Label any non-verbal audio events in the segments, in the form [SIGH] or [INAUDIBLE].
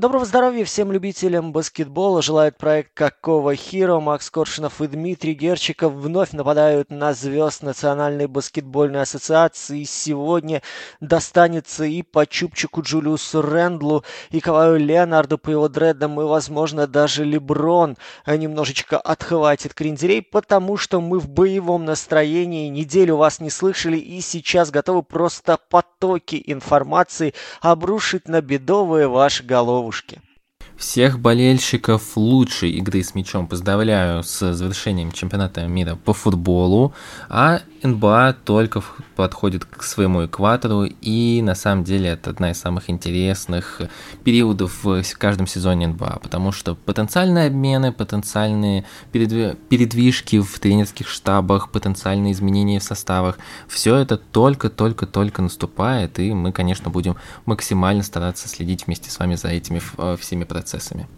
Доброго здоровья всем любителям баскетбола. Желает проект Какого Хиро. Макс Коршинов и Дмитрий Герчиков вновь нападают на звезд Национальной баскетбольной ассоциации. Сегодня достанется и по чупчику Джулиусу Рэндлу, и Каваю Леонарду по его дредам, и, возможно, даже Леброн немножечко отхватит кренделей, потому что мы в боевом настроении. Неделю вас не слышали и сейчас готовы просто потоки информации обрушить на бедовые ваши головы ловушки. Всех болельщиков лучшей игры с мячом поздравляю с завершением чемпионата мира по футболу, а НБА только подходит к своему экватору, и на самом деле это одна из самых интересных периодов в каждом сезоне НБА, потому что потенциальные обмены, потенциальные передвижки в тренерских штабах, потенциальные изменения в составах, все это только-только-только наступает, и мы, конечно, будем максимально стараться следить вместе с вами за этими э, всеми процессами.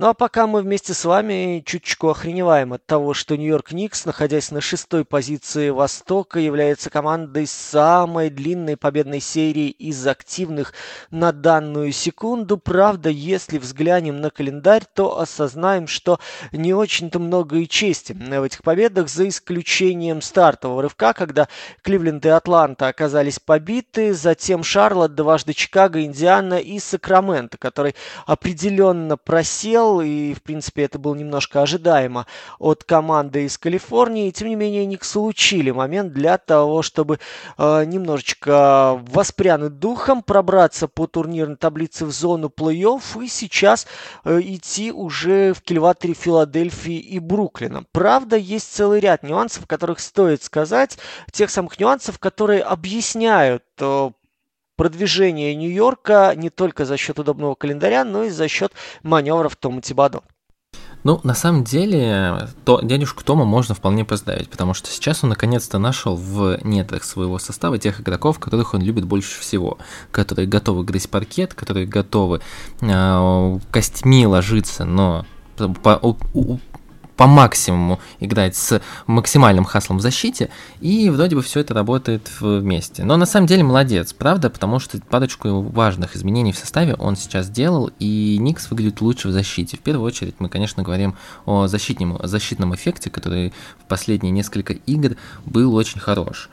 Ну а пока мы вместе с вами чуточку охреневаем от того, что Нью-Йорк Никс, находясь на шестой позиции Востока, является командой самой длинной победной серии из активных на данную секунду. Правда, если взглянем на календарь, то осознаем, что не очень-то много и чести в этих победах, за исключением стартового рывка, когда Кливленд и Атланта оказались побиты, затем Шарлотт, дважды Чикаго, Индиана и Сакраменто, который определенно просел ожидал, и, в принципе, это было немножко ожидаемо от команды из Калифорнии. Тем не менее, Никс улучили момент для того, чтобы э, немножечко воспрянуть духом, пробраться по турнирной таблице в зону плей-офф и сейчас э, идти уже в кильваторе Филадельфии и Бруклина. Правда, есть целый ряд нюансов, которых стоит сказать, тех самых нюансов, которые объясняют э, продвижение Нью-Йорка не только за счет удобного календаря, но и за счет маневров Тома Тибадо. Ну, на самом деле, то дядюшку Тома можно вполне поздравить, потому что сейчас он наконец-то нашел в недрах своего состава тех игроков, которых он любит больше всего, которые готовы грызть паркет, которые готовы э, костьми ложиться, но по, у, по максимуму играть с максимальным хаслом в защите, и вроде бы все это работает вместе. Но на самом деле молодец, правда, потому что парочку важных изменений в составе он сейчас сделал, и Никс выглядит лучше в защите. В первую очередь мы, конечно, говорим о защитном, защитном эффекте, который в последние несколько игр был очень хорош.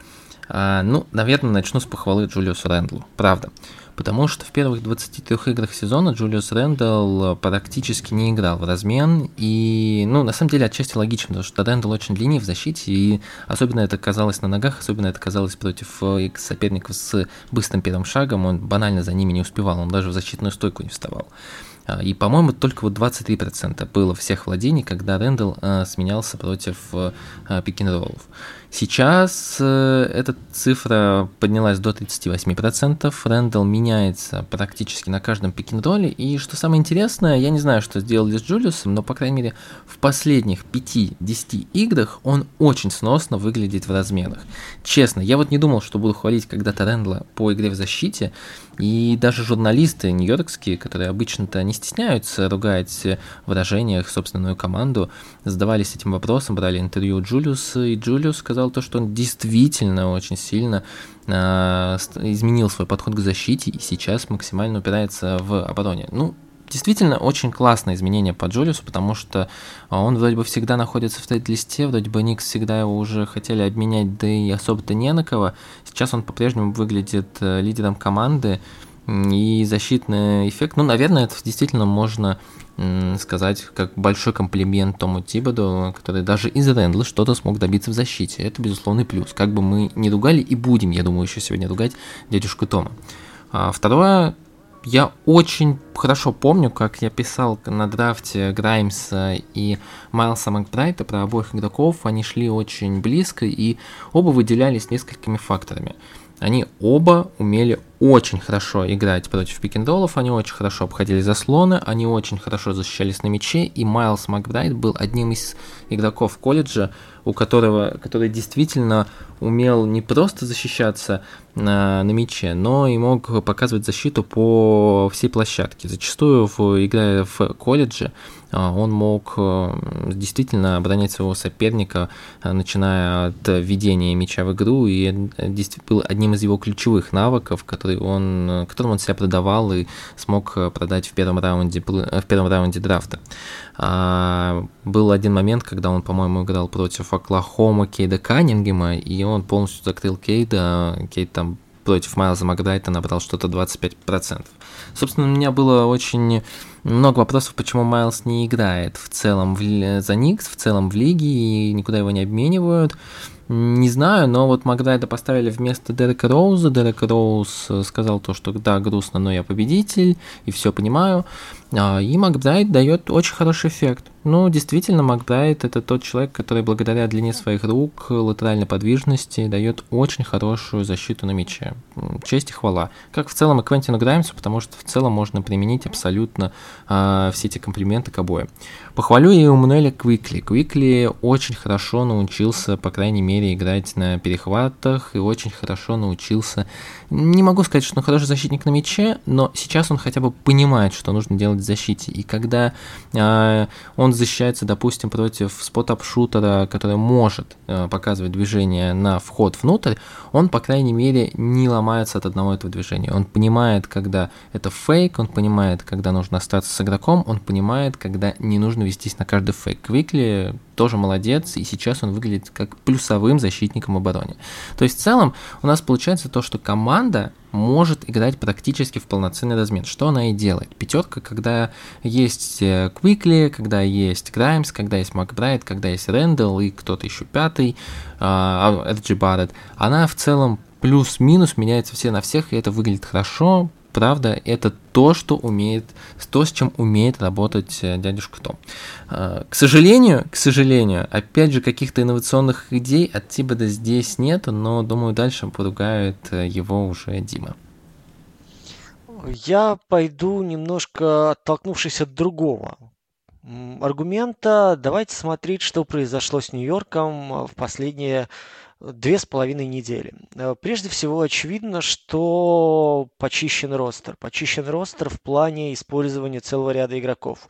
А, ну, наверное, начну с похвалы Джулиусу Рэндлу, правда потому что в первых 23 играх сезона Джулиус Рэндалл практически не играл в размен, и, ну, на самом деле, отчасти логично, потому что Рэндалл очень длиннее в защите, и особенно это казалось на ногах, особенно это казалось против э, соперников с быстрым первым шагом, он банально за ними не успевал, он даже в защитную стойку не вставал. А, и, по-моему, только вот 23% было всех владений, когда Рэндалл э, сменялся против э, пикинг-роллов. Сейчас э, эта цифра поднялась до 38%, Рэндалл меняется практически на каждом пик-н-ролле, и что самое интересное, я не знаю, что сделали с Джулиусом, но, по крайней мере, в последних 5-10 играх он очень сносно выглядит в разменах. Честно, я вот не думал, что буду хвалить когда-то Рэндла по игре в защите, и даже журналисты нью-йоркские, которые обычно-то не стесняются ругать в выражениях собственную команду, задавались этим вопросом, брали интервью Джулиуса, и Джулиус сказал, сказал то, что он действительно очень сильно э, изменил свой подход к защите и сейчас максимально упирается в обороне. Ну, действительно очень классное изменение по Джулиусу, потому что он вроде бы всегда находится в трейд-листе, вроде бы Никс всегда его уже хотели обменять, да и особо-то не на кого. Сейчас он по-прежнему выглядит э, лидером команды, и защитный эффект, ну, наверное, это действительно можно сказать как большой комплимент Тому Тибоду, который даже из Рэндла что-то смог добиться в защите. Это безусловный плюс. Как бы мы не ругали и будем, я думаю, еще сегодня ругать дядюшку Тома. А второе, я очень хорошо помню, как я писал на драфте Граймса и Майлса Макбрайта про обоих игроков. Они шли очень близко и оба выделялись несколькими факторами. Они оба умели очень хорошо играть против пикендолов, они очень хорошо обходили заслоны, они очень хорошо защищались на мяче, и Майлз Макбрайт был одним из игроков колледжа, у которого, который действительно умел не просто защищаться на, на мяче, но и мог показывать защиту по всей площадке. Зачастую, в, играя в колледже, он мог э, действительно оборонять своего соперника, э, начиная от введения мяча в игру, и это был одним из его ключевых навыков, который он, которым он себя продавал и смог продать в первом раунде, в первом раунде драфта. А, был один момент, когда он, по-моему, играл против Оклахома Кейда Каннингема, и он полностью закрыл Кейда. Кейд там против Майлза Макдайта набрал что-то 25%. Собственно, у меня было очень много вопросов, почему Майлз не играет в целом в, за Никс, в целом в лиге, и никуда его не обменивают. Не знаю, но вот Макдайда поставили вместо Дерека Роуза. Дерек Роуз сказал то, что да, грустно, но я победитель, и все понимаю. А, и Макбрайт дает очень хороший эффект. Ну, действительно, Макбрайт это тот человек, который благодаря длине своих рук, латеральной подвижности дает очень хорошую защиту на мяче. Честь и хвала. Как в целом и Квентину Граймсу, потому что в целом можно применить абсолютно э, все эти комплименты к обоим. Похвалю и Умнеля Квикли. Квикли очень хорошо научился, по крайней мере, играть на перехватах и очень хорошо научился не могу сказать, что он хороший защитник на мяче, но сейчас он хотя бы понимает, что нужно делать в защите. И когда он защищается, допустим, против спот-ап-шутера, который может э, показывать движение на вход внутрь, он, по крайней мере, не ломается от одного этого движения. Он понимает, когда это фейк, он понимает, когда нужно остаться с игроком, он понимает, когда не нужно вестись на каждый фейк. Квикли тоже молодец, и сейчас он выглядит как плюсовым защитником обороны. То есть в целом у нас получается то, что команда может играть практически в полноценный размен, что она и делает. Пятерка, когда есть Квикли, когда есть Граймс, когда есть Макбрайт, когда есть Рэндалл и кто-то еще пятый, Эджи uh, Барретт, она в целом плюс-минус меняется все на всех, и это выглядит хорошо, правда, это то, что умеет, то, с чем умеет работать э, дядюшка Том. Э, к сожалению, к сожалению, опять же, каких-то инновационных идей от Тибода здесь нет, но, думаю, дальше поругает э, его уже Дима. Я пойду немножко оттолкнувшись от другого аргумента. Давайте смотреть, что произошло с Нью-Йорком в последние две с половиной недели. Э, прежде всего, очевидно, что почищен ростер. Почищен ростер в плане использования целого ряда игроков.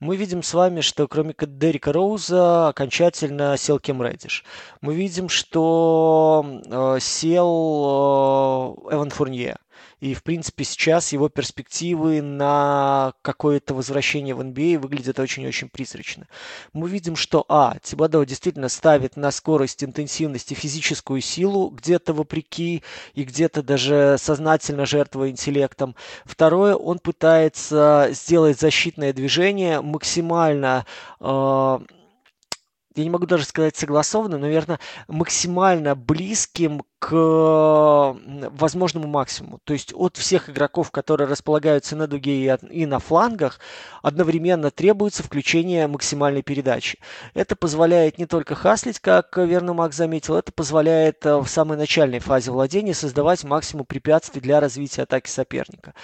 Мы видим с вами, что кроме Дерека Роуза окончательно сел Кем Реддиш. Мы видим, что э, сел э, Эван Фурнье. И, в принципе, сейчас его перспективы на какое-то возвращение в NBA а выглядят очень-очень призрачно. Мы видим, что, а, Тибадо действительно ставит на скорость, интенсивность и физическую силу, где-то вопреки и где-то даже сознательно жертвуя интеллектом. Второе, он пытается сделать защитное движение максимально э, я не могу даже сказать согласованным, наверное, максимально близким к возможному максимуму. То есть от всех игроков, которые располагаются на дуге и на флангах, одновременно требуется включение максимальной передачи. Это позволяет не только хаслить, как верно Макс заметил, это позволяет э, в самой начальной фазе владения создавать максимум препятствий для развития атаки соперника.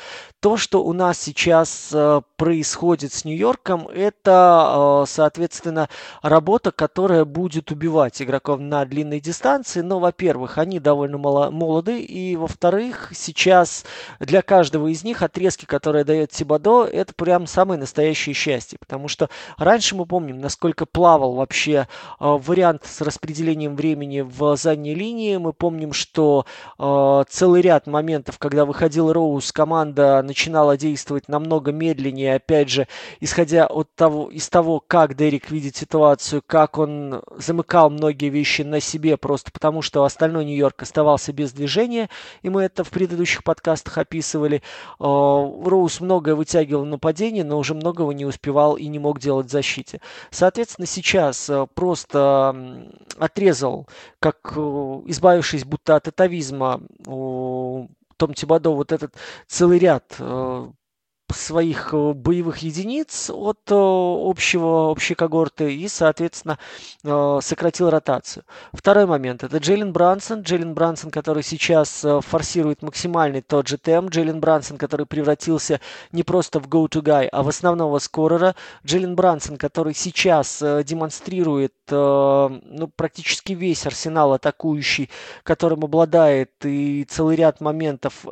То, что у нас сейчас э, происходит с Нью-Йорком, это, э, соответственно, работа, которая будет убивать игроков на длинной дистанции. Но, во-первых, они довольно молоды. И, во-вторых, сейчас для каждого из них отрезки, которые дает Тибадо, это прям самое настоящее счастье. Потому что раньше мы помним, насколько плавал вообще э, вариант с распределением времени в задней линии. Мы помним, что э, целый ряд моментов, когда выходил Роуз, команда начинала действовать намного медленнее. Опять же, исходя от того, из того, как Дерек видит ситуацию, как он замыкал многие вещи на себе, просто потому что остальной Нью-Йорк Нью-Йорк оставался без движения, и мы это в предыдущих подкастах описывали. А, Роуз многое вытягивал в нападении, но уже многого не успевал и не мог делать в защите. Соответственно, сейчас а, просто отрезал, как э, избавившись будто от атовизма, том Тибадо вот этот целый ряд э, своих э, боевых единиц от э, общего, общей когорты и, соответственно, э, сократил ротацию. Второй момент – это Джейлен Брансон. Джейлен Брансон, который сейчас форсирует максимальный тот же темп. Джейлен Брансон, который превратился не просто в go-to-guy, а в основного скорера. Джейлен Брансон, который сейчас демонстрирует ну, практически весь арсенал атакующий, которым обладает и целый ряд моментов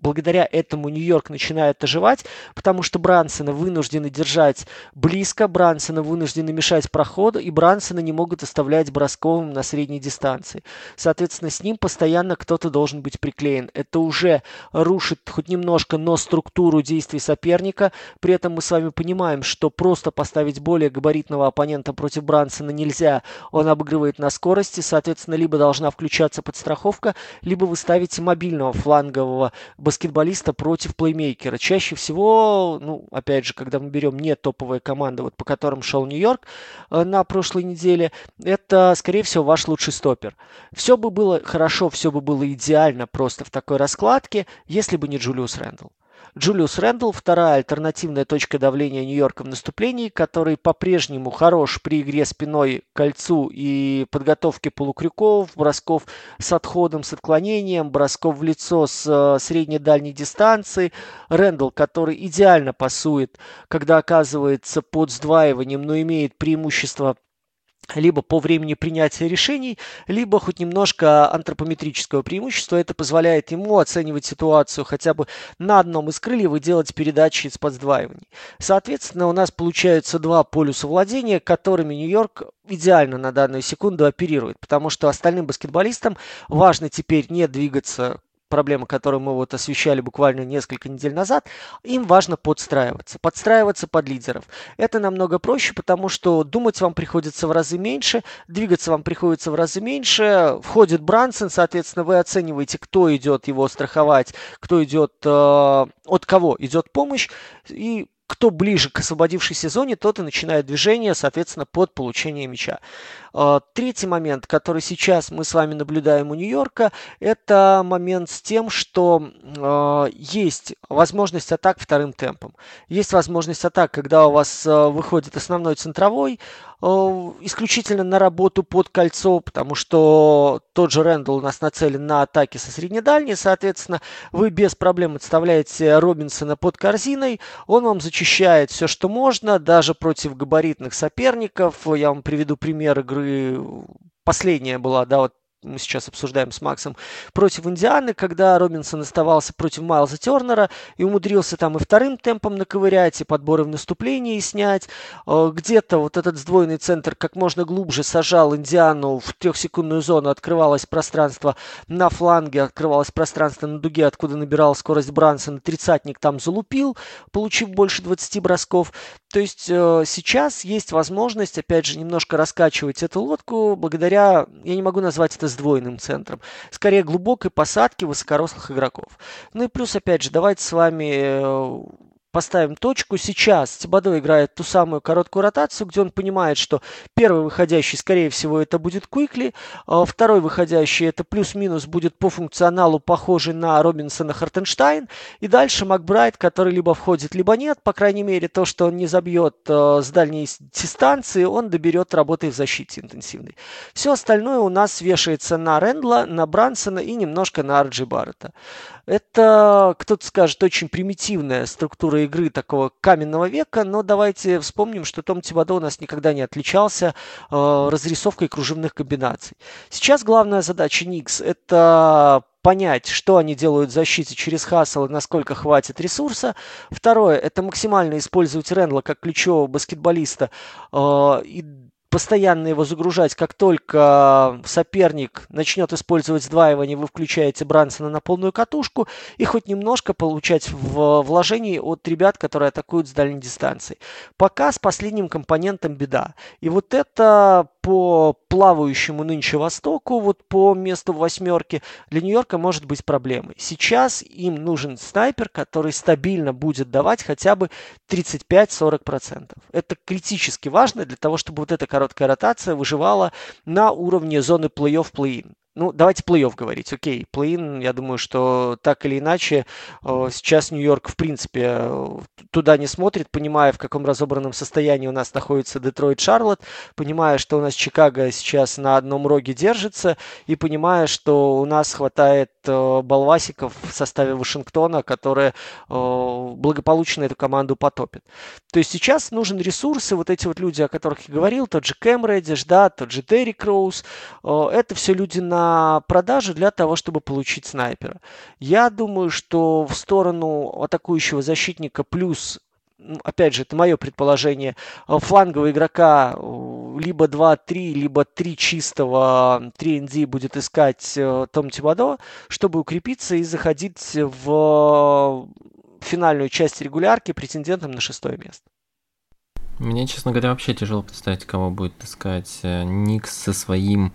благодаря этому Нью-Йорк начинает оживать, потому что Брансона вынуждены держать близко, Брансона вынуждены мешать проходу, и Брансона не могут оставлять бросковым на средней дистанции. Соответственно, с ним постоянно кто-то должен быть приклеен. Это уже рушит хоть немножко, но структуру действий соперника. При этом мы с вами понимаем, что просто поставить более габаритного оппонента против Брансона нельзя. Он обыгрывает на скорости, соответственно, либо должна включаться подстраховка, либо вы ставите мобильного флангового баскетболиста против плеймейкера. Чаще всего, ну, опять же, когда мы берем не топовые команды, вот по которым шел Нью-Йорк э, на прошлой неделе, это, скорее всего, ваш лучший стопер. Все бы было хорошо, все бы было идеально просто в такой раскладке, если бы не Джулиус Рэндалл. Джулиус Рэндалл, вторая альтернативная точка давления Нью-Йорка в наступлении, который по-прежнему хорош при игре спиной к кольцу и подготовке полукрюков, бросков с отходом, с отклонением, бросков в лицо с э, средней-дальней дистанции. Рэндалл, который идеально пасует, когда оказывается под сдваиванием, но имеет преимущество либо по времени принятия решений, либо хоть немножко антропометрического преимущества. Это позволяет ему оценивать ситуацию хотя бы на одном из крыльев и делать передачи из подсдваиваний. Соответственно, у нас получаются два полюса владения, которыми Нью-Йорк идеально на данную секунду оперирует, потому что остальным баскетболистам важно теперь не двигаться проблема, которую мы вот освещали буквально несколько недель назад, им важно подстраиваться, подстраиваться под лидеров. Это намного проще, потому что думать вам приходится в разы меньше, двигаться вам приходится в разы меньше. Входит Брансон, соответственно, вы оцениваете, кто идет его страховать, кто идет, э, от кого идет помощь, и кто ближе к освободившейся зоне, тот и начинает движение, соответственно, под получение мяча. А, третий момент, который сейчас мы с вами наблюдаем у Нью-Йорка, это момент с тем, что э, есть возможность атак вторым темпом. Есть возможность атак, когда у вас э, выходит основной центровой, исключительно на работу под кольцо, потому что тот же Рэндалл у нас нацелен на атаки со среднедальней, соответственно, вы без проблем отставляете Робинсона под корзиной, он вам зачищает все, что можно, даже против габаритных соперников. Я вам приведу пример игры последняя была, да, вот мы сейчас обсуждаем с Максом, против Индианы, когда Робинсон оставался против Майлза Тернера и умудрился там и вторым темпом наковырять, и подборы в наступлении снять. Э, где-то вот этот сдвоенный центр как можно глубже сажал Индиану в трехсекундную зону, открывалось пространство на фланге, открывалось пространство на дуге, откуда набирал скорость Брансон, тридцатник там залупил, получив больше 20 бросков. То есть э, сейчас есть возможность, опять же, немножко раскачивать эту лодку благодаря, я не могу назвать это сдвоенным центром, скорее глубокой посадки высокорослых игроков. Ну и плюс, опять же, давайте с вами э, поставим точку. Сейчас Тибадо играет ту самую короткую ротацию, где он понимает, что первый выходящий, скорее всего, это будет Куикли, а второй выходящий это плюс-минус будет по функционалу похожий на Робинсона Хартенштайн, и дальше Макбрайт, который либо входит, либо нет, по крайней мере, то, что он не забьет э, с дальней дистанции, он доберет работой в защите интенсивной. Все остальное у нас вешается на Рэндла, на Брансона и немножко на Арджи Баррета. Это, кто-то скажет, очень примитивная структура игры такого каменного века, но давайте вспомним, что Том Тибадо у нас никогда не отличался э, разрисовкой кружевных комбинаций. Сейчас главная задача Никс – это понять, что они делают в защите через Хассел и насколько хватит ресурса. Второе – это максимально использовать Рендла как ключевого баскетболиста э, и постоянно его загружать, как только соперник начнет использовать сдваивание, вы включаете Брансона на полную катушку и хоть немножко получать в вложении от ребят, которые атакуют с дальней дистанции. Пока с последним компонентом беда. И вот это по плавающему нынче Востоку, вот по месту в восьмерке, для Нью-Йорка может быть проблемой. Сейчас им нужен снайпер, который стабильно будет давать хотя бы 35-40%. Это критически важно для того, чтобы вот эта короткая ротация выживала на уровне зоны плей-офф, плей-ин. Ну, давайте плей-офф говорить. Окей, плей-ин, я думаю, что так или иначе э, сейчас Нью-Йорк, в принципе, э, туда не смотрит, понимая, в каком разобранном состоянии у нас находится Детройт-Шарлотт, понимая, что у нас Чикаго сейчас на одном роге держится, и понимая, что у нас хватает э, балвасиков в составе Вашингтона, которые благополучно эту команду потопят. То есть сейчас нужен ресурс, и вот эти вот люди, о которых я говорил, тот же Кэм Реддиш, да, тот же Дерри Кроуз, это все люди на на продажу для того, чтобы получить снайпера. Я думаю, что в сторону атакующего защитника плюс опять же, это мое предположение, флангового игрока либо 2-3, либо 3 чистого 3 ND будет искать э, Том Тибадо, чтобы укрепиться и заходить в финальную часть регулярки претендентом на шестое место. Мне, честно говоря, вообще тяжело представить, кого будет искать э, Никс со своим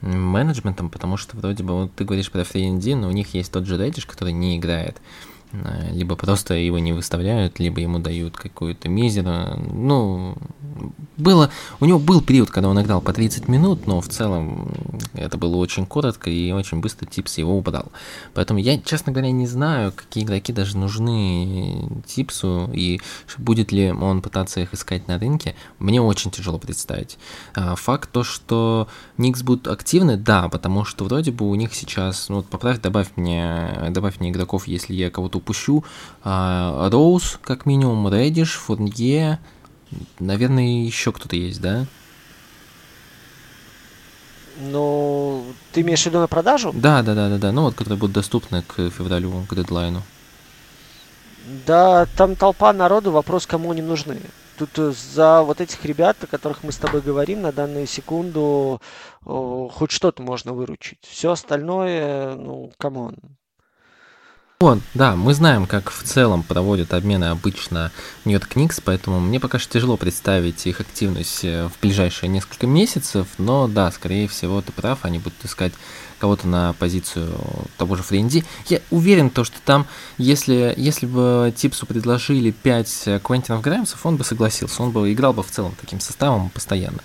менеджментом, потому что вроде бы вот ты говоришь про FreeND, но у них есть тот же Реддиш, который не играет. Э, либо просто его не выставляют, либо ему дают какую-то мизеру. Ну, было, у него был период, когда он играл по 30 минут, но в целом это было очень коротко и очень быстро Типс его убрал. Поэтому я, честно говоря, не знаю, какие игроки даже нужны Типсу и будет ли он пытаться их искать на рынке. Мне очень тяжело представить. А, факт то, что Никс будут активны, да, потому что вроде бы у них сейчас, ну поправь, добавь мне, добавь мне игроков, если я кого-то упущу. А, Роуз, как минимум, Редиш, Фурнье, Наверное, еще кто-то есть, да? Ну, ты имеешь в виду на продажу? Да, да, да, да, да. Ну вот, которые будут доступны к февралю, к дедлайну. Да, там толпа народу, вопрос, кому они нужны. Тут э, за вот этих ребят, о которых мы с тобой говорим, на данную секунду хоть что-то можно выручить. Все остальное, ну, come on. Вот, да, мы знаем, как в целом проводят обмены обычно Нью-Йорк Никс, поэтому мне пока что тяжело представить их активность э, в ближайшие несколько месяцев, но да, скорее всего, ты прав, они будут искать кого-то на позицию того же Френди. Я уверен, то, что там, если, если бы Типсу предложили 5 Квентинов Граймсов, он бы согласился, он бы играл бы в целом таким составом постоянно.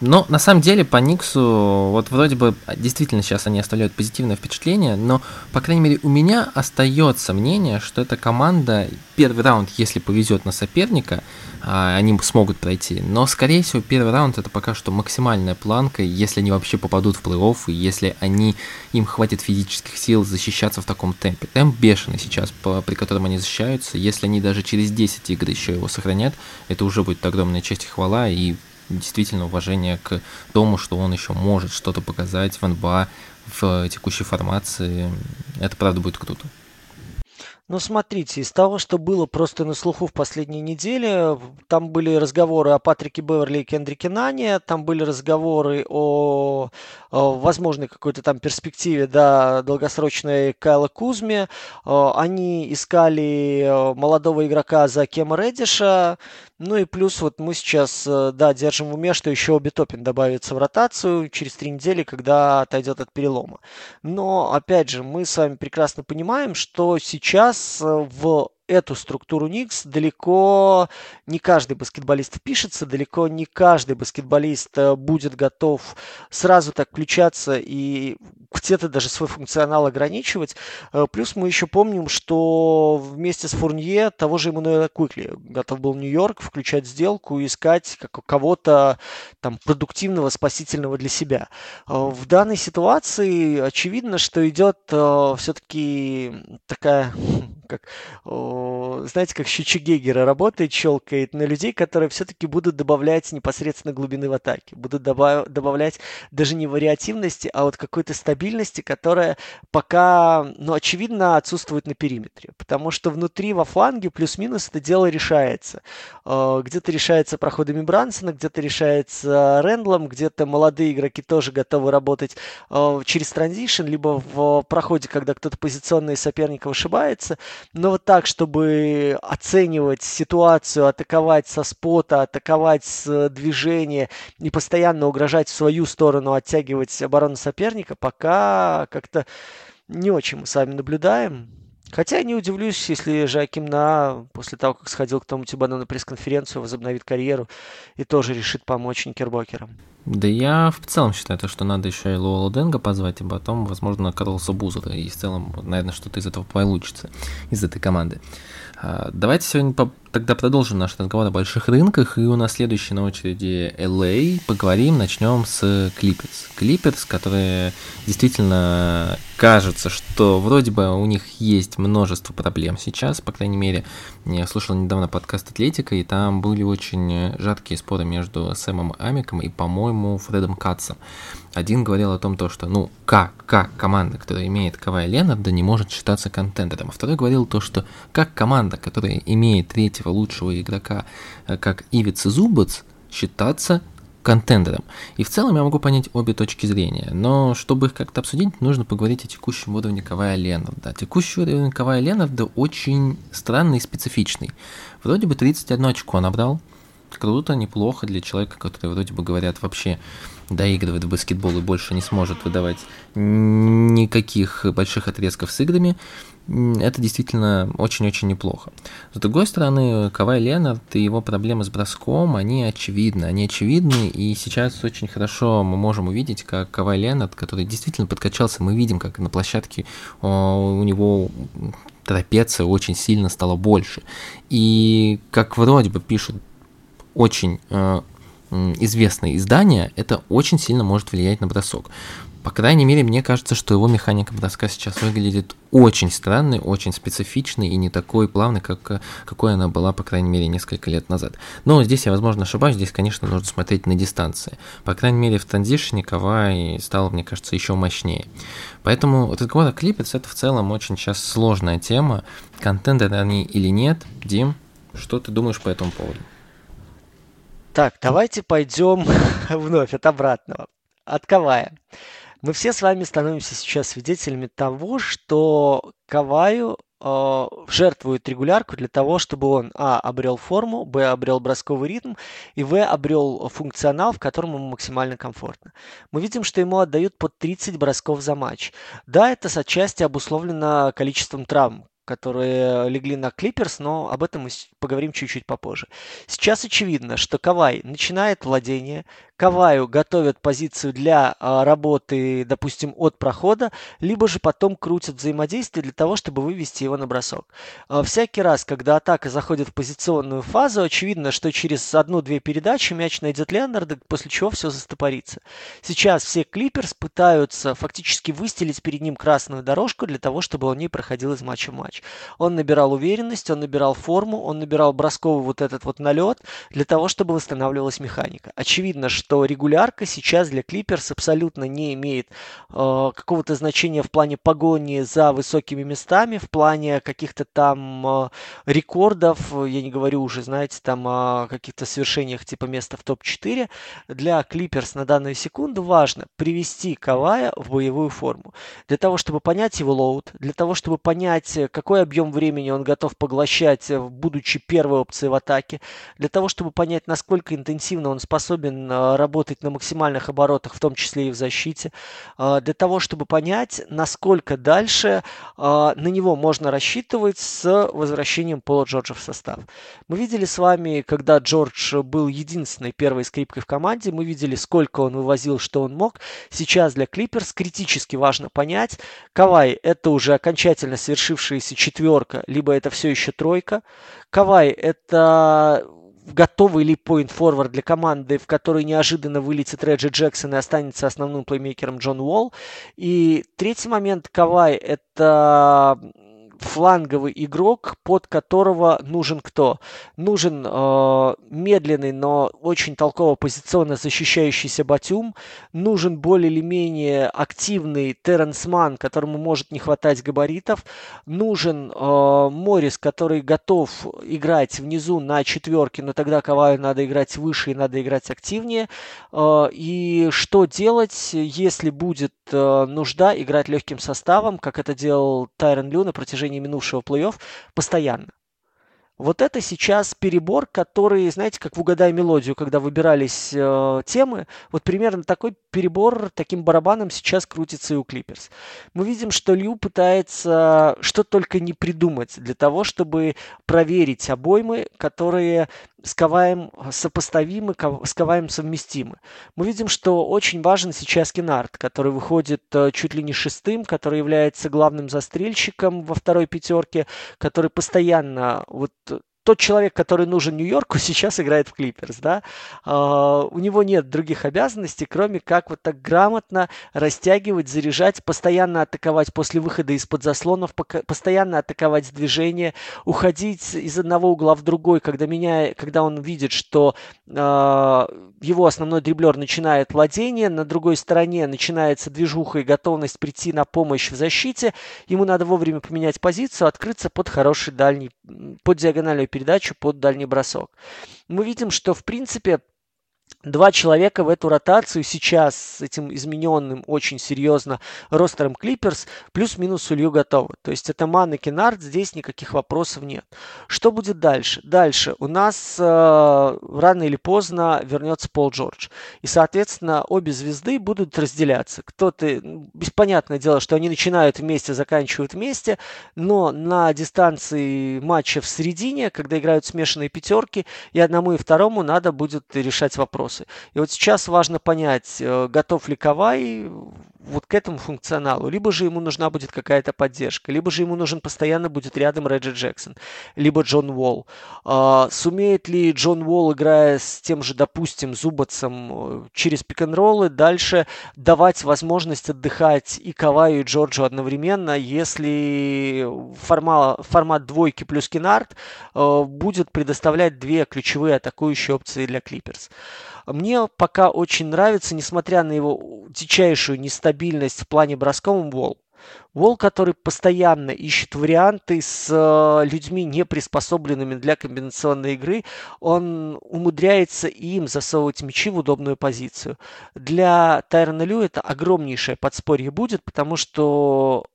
А, но на самом деле по Никсу, вот вроде бы действительно сейчас они оставляют позитивное впечатление, но, по крайней мере, у меня остается мнение, что эта команда, первый раунд, если повезет на соперника, а, они смогут пройти. Но, скорее всего, первый раунд это пока что максимальная планка, если они вообще попадут в плей-офф, и если они, им хватит физических сил защищаться в таком темпе. Темп бешеный сейчас, по, при котором они защищаются. Если они даже через 10 игр еще его сохранят, это уже будет огромная честь и хвала, и действительно уважение к тому, что он еще может что-то показать в НБА в текущей формации. Это правда будет круто. Ну, смотрите, из того, что было просто на слуху в последние недели, там были разговоры о Патрике Беверли и Кендрике Нане, там были разговоры о, о возможной какой-то там перспективе, да, долгосрочной Кайла Кузме. Они искали молодого игрока за Кема Редиша, ну и плюс вот мы сейчас, э, да, держим в уме, что еще Оби Топин добавится в ротацию через три недели, когда отойдет от перелома. Но, опять же, мы с вами прекрасно понимаем, что сейчас э, в эту структуру Никс далеко не каждый баскетболист впишется, далеко не каждый баскетболист э, будет готов сразу так включаться и где-то даже свой функционал ограничивать. Э, плюс мы еще помним, что вместе с Фурнье того же Эммануэла Куикли готов был Нью-Йорк включать сделку и искать кого-то там продуктивного, спасительного для себя. Э, в данной ситуации очевидно, что идет все-таки такая как, знаете, как щучок Гейгера работает, щелкает на людей, которые все-таки будут добавлять непосредственно глубины в атаке, будут добав- добавлять даже не вариативности, а вот какой-то стабильности, которая пока, ну, очевидно, отсутствует на периметре, потому что внутри, во фланге, плюс-минус это дело решается. Э, где-то решается проходами Брансона, где-то решается Рендлом, где-то молодые игроки тоже готовы работать э, через транзишн, либо в проходе, когда кто-то позиционный соперника ошибается, но вот так, чтобы оценивать ситуацию, атаковать со спота, атаковать с движения и постоянно угрожать в свою сторону, оттягивать оборону соперника, пока как-то не очень мы с вами наблюдаем. Хотя не удивлюсь, если Жаким На после того, как сходил к тому Тибану на пресс-конференцию, возобновит карьеру и тоже решит помочь Никербокерам. Да я в целом считаю, то, что надо еще и Луола Денга позвать, и потом, возможно, Карлоса Бузера, и в целом, наверное, что-то из этого получится, из этой команды. А, давайте сегодня тогда продолжим наш разговор о больших рынках, и у нас следующий на очереди LA. Поговорим, начнем с Clippers. Clippers, которые действительно кажется, что вроде бы у них есть множество проблем сейчас, по крайней мере, я слушал недавно подкаст Атлетика, и там были очень жаркие споры между Сэмом Амиком и, по-моему, Фредом Катсом. Один говорил о том, то, что, ну, как, как команда, которая имеет Кавай Ленарда, не может считаться контендером. А второй говорил то, что как команда, которая имеет третьего лучшего игрока, э, как Ивиц и Зубац, считаться контендером. И в целом я могу понять обе точки зрения, но чтобы их как-то обсудить, нужно поговорить о текущем уровне Кавая Ленарда. Текущий уровень Кавая Ленарда очень странный и специфичный. Вроде бы 31 очко набрал, круто, неплохо для человека, который вроде бы говорят вообще доигрывает в баскетбол и больше не сможет выдавать никаких больших отрезков с играми, это действительно очень-очень неплохо. С другой стороны, Кавай Ленард и его проблемы с броском, они очевидны. Они очевидны, и сейчас очень хорошо мы можем увидеть, как Кавай Ленард, который действительно подкачался, мы видим, как на площадке у него трапеция очень сильно стала больше. И как вроде бы пишут очень э, известные издания, это очень сильно может влиять на бросок. По крайней мере, мне кажется, что его механика броска сейчас выглядит очень странной, очень специфичной и не такой плавной, как, какой она была, по крайней мере, несколько лет назад. Но здесь я, возможно, ошибаюсь, здесь, конечно, нужно смотреть на дистанции. По крайней мере, в транзишне Кавай стал, мне кажется, еще мощнее. Поэтому разговор о Клипец это в целом очень сейчас сложная тема. Контенты они или нет. Дим, что ты думаешь по этому поводу? Так, давайте пойдем [LAUGHS] вновь от обратного, от Кавая. Мы все с вами становимся сейчас свидетелями того, что Каваю э, жертвует регулярку для того, чтобы он, а, обрел форму, б, обрел бросковый ритм, и, в, обрел функционал, в котором ему максимально комфортно. Мы видим, что ему отдают под 30 бросков за матч. Да, это отчасти обусловлено количеством травм, которые легли на Клиперс, но об этом мы поговорим чуть-чуть попозже. Сейчас очевидно, что Кавай начинает владение, Каваю готовят позицию для а, работы, допустим, от прохода, либо же потом крутят взаимодействие для того, чтобы вывести его на бросок. А, всякий раз, когда атака заходит в позиционную фазу, очевидно, что через одну-две передачи мяч найдет Леонарда, после чего все застопорится. Сейчас все Клиперс пытаются фактически выстелить перед ним красную дорожку для того, чтобы он не проходил из матча в матч. Он набирал уверенность, он набирал форму, он набирал бросковый вот этот вот налет для того, чтобы восстанавливалась механика. Очевидно, что что регулярка сейчас для Клиперс абсолютно не имеет э, какого-то значения в плане погони за высокими местами, в плане каких-то там э, рекордов, я не говорю уже, знаете, там о каких-то свершениях типа места в топ-4. Для Клиперс на данную секунду важно привести Кавая в боевую форму. Для того, чтобы понять его load, для того, чтобы понять, какой объем времени он готов поглощать, будучи первой опцией в атаке, для того, чтобы понять, насколько интенсивно он способен э, работать на максимальных оборотах, в том числе и в защите, а, для того, чтобы понять, насколько дальше а, на него можно рассчитывать с возвращением Пола Джорджа в состав. Мы видели с вами, когда Джордж был единственной первой скрипкой в команде, мы видели, сколько он вывозил, что он мог. Сейчас для Клиперс критически важно понять, Кавай это уже окончательно свершившаяся четверка, либо это все еще тройка. Кавай это готовый ли point forward для команды, в которой неожиданно вылетит Реджи Джексон и останется основным плеймейкером Джон Уолл. И третий момент Кавай – это фланговый игрок, под которого нужен кто? Нужен э, медленный, но очень толково позиционно защищающийся Батюм, нужен более или менее активный Терренс Ман, которому может не хватать габаритов, нужен э, Моррис, который готов играть внизу на четверке, но тогда Каваю надо играть выше и надо играть активнее. Э, и что делать, если будет э, нужда играть легким составом, как это делал Тайрон Лю на протяжении протяжении минувшего плей-офф постоянно. Вот это сейчас перебор, который, знаете, как в «Угадай мелодию», когда выбирались э, темы, вот примерно такой перебор таким барабаном сейчас крутится и у Клиперс. Мы видим, что Лью пытается что только не придумать для того, чтобы проверить обоймы, которые с Каваем сопоставимы, с Каваем совместимы. Мы видим, что очень важен сейчас Кенард, который выходит э, чуть ли не шестым, который является главным застрельщиком во второй пятерке, который постоянно вот тот человек, который нужен Нью-Йорку, [LAUGHS] сейчас играет в Клиперс, да. А, у него нет других обязанностей, кроме как вот так грамотно растягивать, заряжать, постоянно атаковать после выхода из-под заслонов, постоянно атаковать с движения, уходить из одного угла в другой, когда, меня, когда он видит, что а, его основной дриблер начинает владение, на другой стороне начинается движуха и готовность прийти на помощь в защите, ему надо вовремя поменять позицию, открыться под хороший дальний, под диагональную передачу, под дальний бросок. Мы видим, что в принципе два человека в эту ротацию сейчас с этим измененным очень серьезно ростером Клиперс плюс-минус улью готовы. То есть это Ман и Кенард, здесь никаких вопросов нет. Что будет дальше? Дальше у нас э, рано или поздно вернется Пол Джордж. И, соответственно, обе звезды будут разделяться. Кто-то, беспонятное дело, что они начинают вместе, заканчивают вместе, но на дистанции матча в середине, когда играют смешанные пятерки, и одному и второму надо будет решать вопрос вопросы. И вот сейчас важно понять, э, готов ли Кавай вот к этому функционалу. Либо же ему нужна будет какая-то поддержка, либо же ему нужен постоянно будет рядом Реджи Джексон, либо Джон Уолл. А, сумеет ли Джон Уолл, играя с тем же, допустим, Зубацем э, через пик-н-роллы, дальше давать возможность отдыхать и Каваю, и Джорджу одновременно, если формат, формат двойки плюс Кинард э, будет предоставлять две ключевые атакующие опции для Клиперс. Мне пока очень нравится, несмотря на его дичайшую нестабильность в плане бросковом Вол. Вол, который постоянно ищет варианты с э, людьми, не приспособленными для комбинационной игры, он умудряется им засовывать мячи в удобную позицию. Для Тайрона Лю это огромнейшее подспорье будет, потому что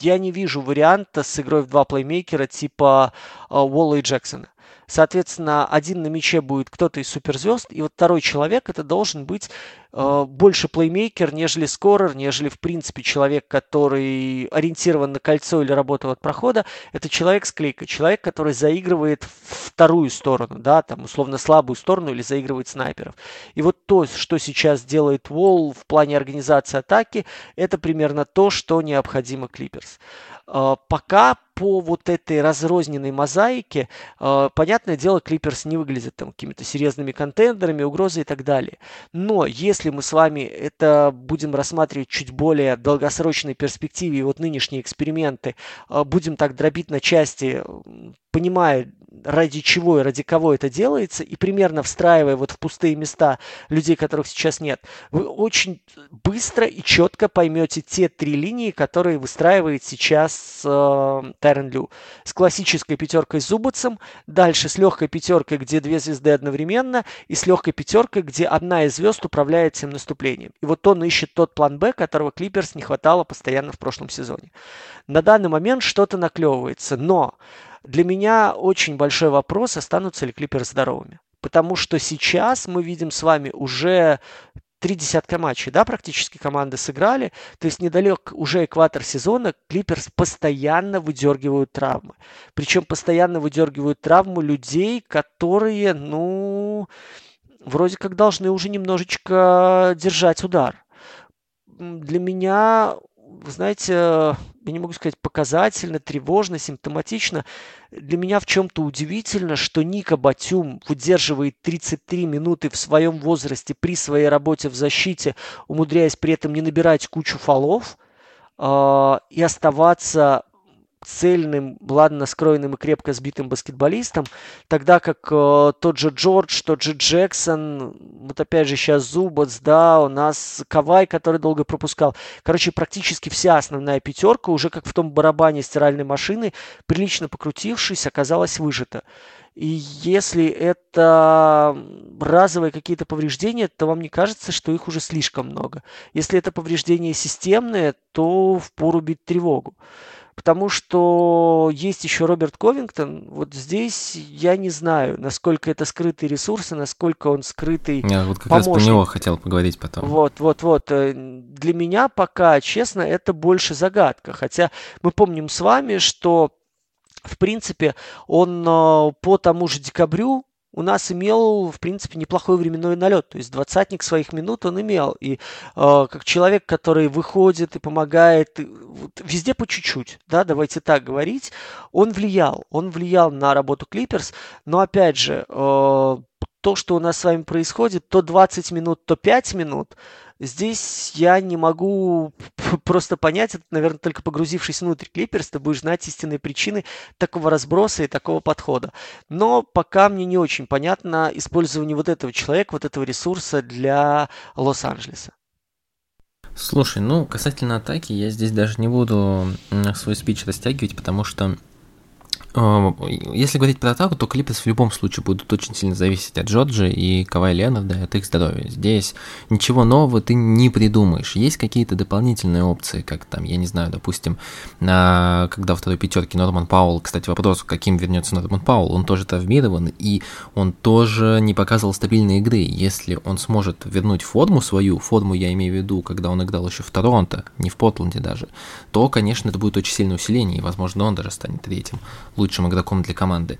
я не вижу варианта с игрой в два плеймейкера типа э, Уолла и Джексона. Соответственно, один на мяче будет кто-то из суперзвезд, и вот второй человек это должен быть больше плеймейкер, нежели скорер, нежели в принципе человек, который ориентирован на кольцо или работу от прохода. Это человек с клейкой, человек, который заигрывает вторую сторону, да, там условно слабую сторону или заигрывает снайперов. И вот то, что сейчас делает Wall в плане организации атаки, это примерно то, что необходимо Клиперс. Э, пока по вот этой разрозненной мозаике, э, понятное дело, Клиперс не выглядит там какими-то серьезными контендерами, угрозой и так далее. Но если мы с вами это будем рассматривать чуть более долгосрочной перспективе, и вот нынешние эксперименты э, будем так дробить на части, понимая, ради чего и ради кого это делается, и примерно встраивая вот в пустые места людей, которых сейчас нет, вы очень быстро и четко поймете те три линии, которые выстраивает сейчас э, Тайрон Лю. С классической пятеркой с Зубацем, дальше с легкой пятеркой, где две звезды одновременно, и с легкой пятеркой, где одна из звезд управляет всем наступлением. И вот он ищет тот план Б, которого Клиперс не хватало постоянно в прошлом сезоне. На данный момент что-то наклевывается, но для меня очень большой вопрос, останутся ли Клиперс здоровыми. Потому что сейчас мы видим с вами уже три десятка матчей, да, практически команды сыграли. То есть недалек уже экватор сезона, Клиперс постоянно выдергивают травмы. Причем постоянно выдергивают травму людей, которые, ну, вроде как должны уже немножечко держать удар. Для меня знаете, я не могу сказать показательно, тревожно, симптоматично. Для меня в чем-то удивительно, что Ника Батюм выдерживает 33 минуты в своем возрасте при своей работе в защите, умудряясь при этом не набирать кучу фолов э, и оставаться цельным, ладно скроенным и крепко сбитым баскетболистом, тогда как э, тот же Джордж, тот же Джексон, вот опять же сейчас Зубац, да, у нас Кавай, который долго пропускал. Короче, практически вся основная пятерка, уже как в том барабане стиральной машины, прилично покрутившись, оказалась выжата. И если это разовые какие-то повреждения, то вам не кажется, что их уже слишком много. Если это повреждения системные, то впору бить тревогу потому что есть еще Роберт Ковингтон. Вот здесь я не знаю, насколько это скрытые ресурсы, насколько он скрытый Я вот как помощник. раз про него хотел поговорить потом. Вот, вот, вот. Э, для меня пока, честно, это больше загадка. Хотя мы помним с вами, что в принципе, он э, по тому же декабрю у нас имел, в принципе, неплохой временной налет. То есть двадцатник своих минут он имел. И э, как человек, который выходит и помогает, и, вот, везде по чуть-чуть, да, давайте так говорить, он влиял. Он влиял на работу Клиперс. Но опять же, э, то, что у нас с вами происходит, то 20 минут, то 5 минут, здесь я не могу просто понять, это, наверное, только погрузившись внутрь Клиперс, ты будешь знать истинные причины такого разброса и такого подхода. Но пока мне не очень понятно использование вот этого человека, вот этого ресурса для Лос-Анджелеса. Слушай, ну, касательно атаки, я здесь даже не буду свой спич растягивать, потому что если говорить про атаку, то Клиперс в любом случае будут очень сильно зависеть от Джорджа и Кавай Ленарда, от их здоровья. Здесь ничего нового ты не придумаешь. Есть какие-то дополнительные опции, как там, я не знаю, допустим, когда второй пятерке Норман Паул, кстати, вопрос, каким вернется Норман Паул, он тоже травмирован, и он тоже не показывал стабильной игры. Если он сможет вернуть форму свою, форму я имею в виду, когда он играл еще в Торонто, не в Портленде даже, то, конечно, это будет очень сильное усиление, и, возможно, он даже станет третьим лучшим игроком для команды.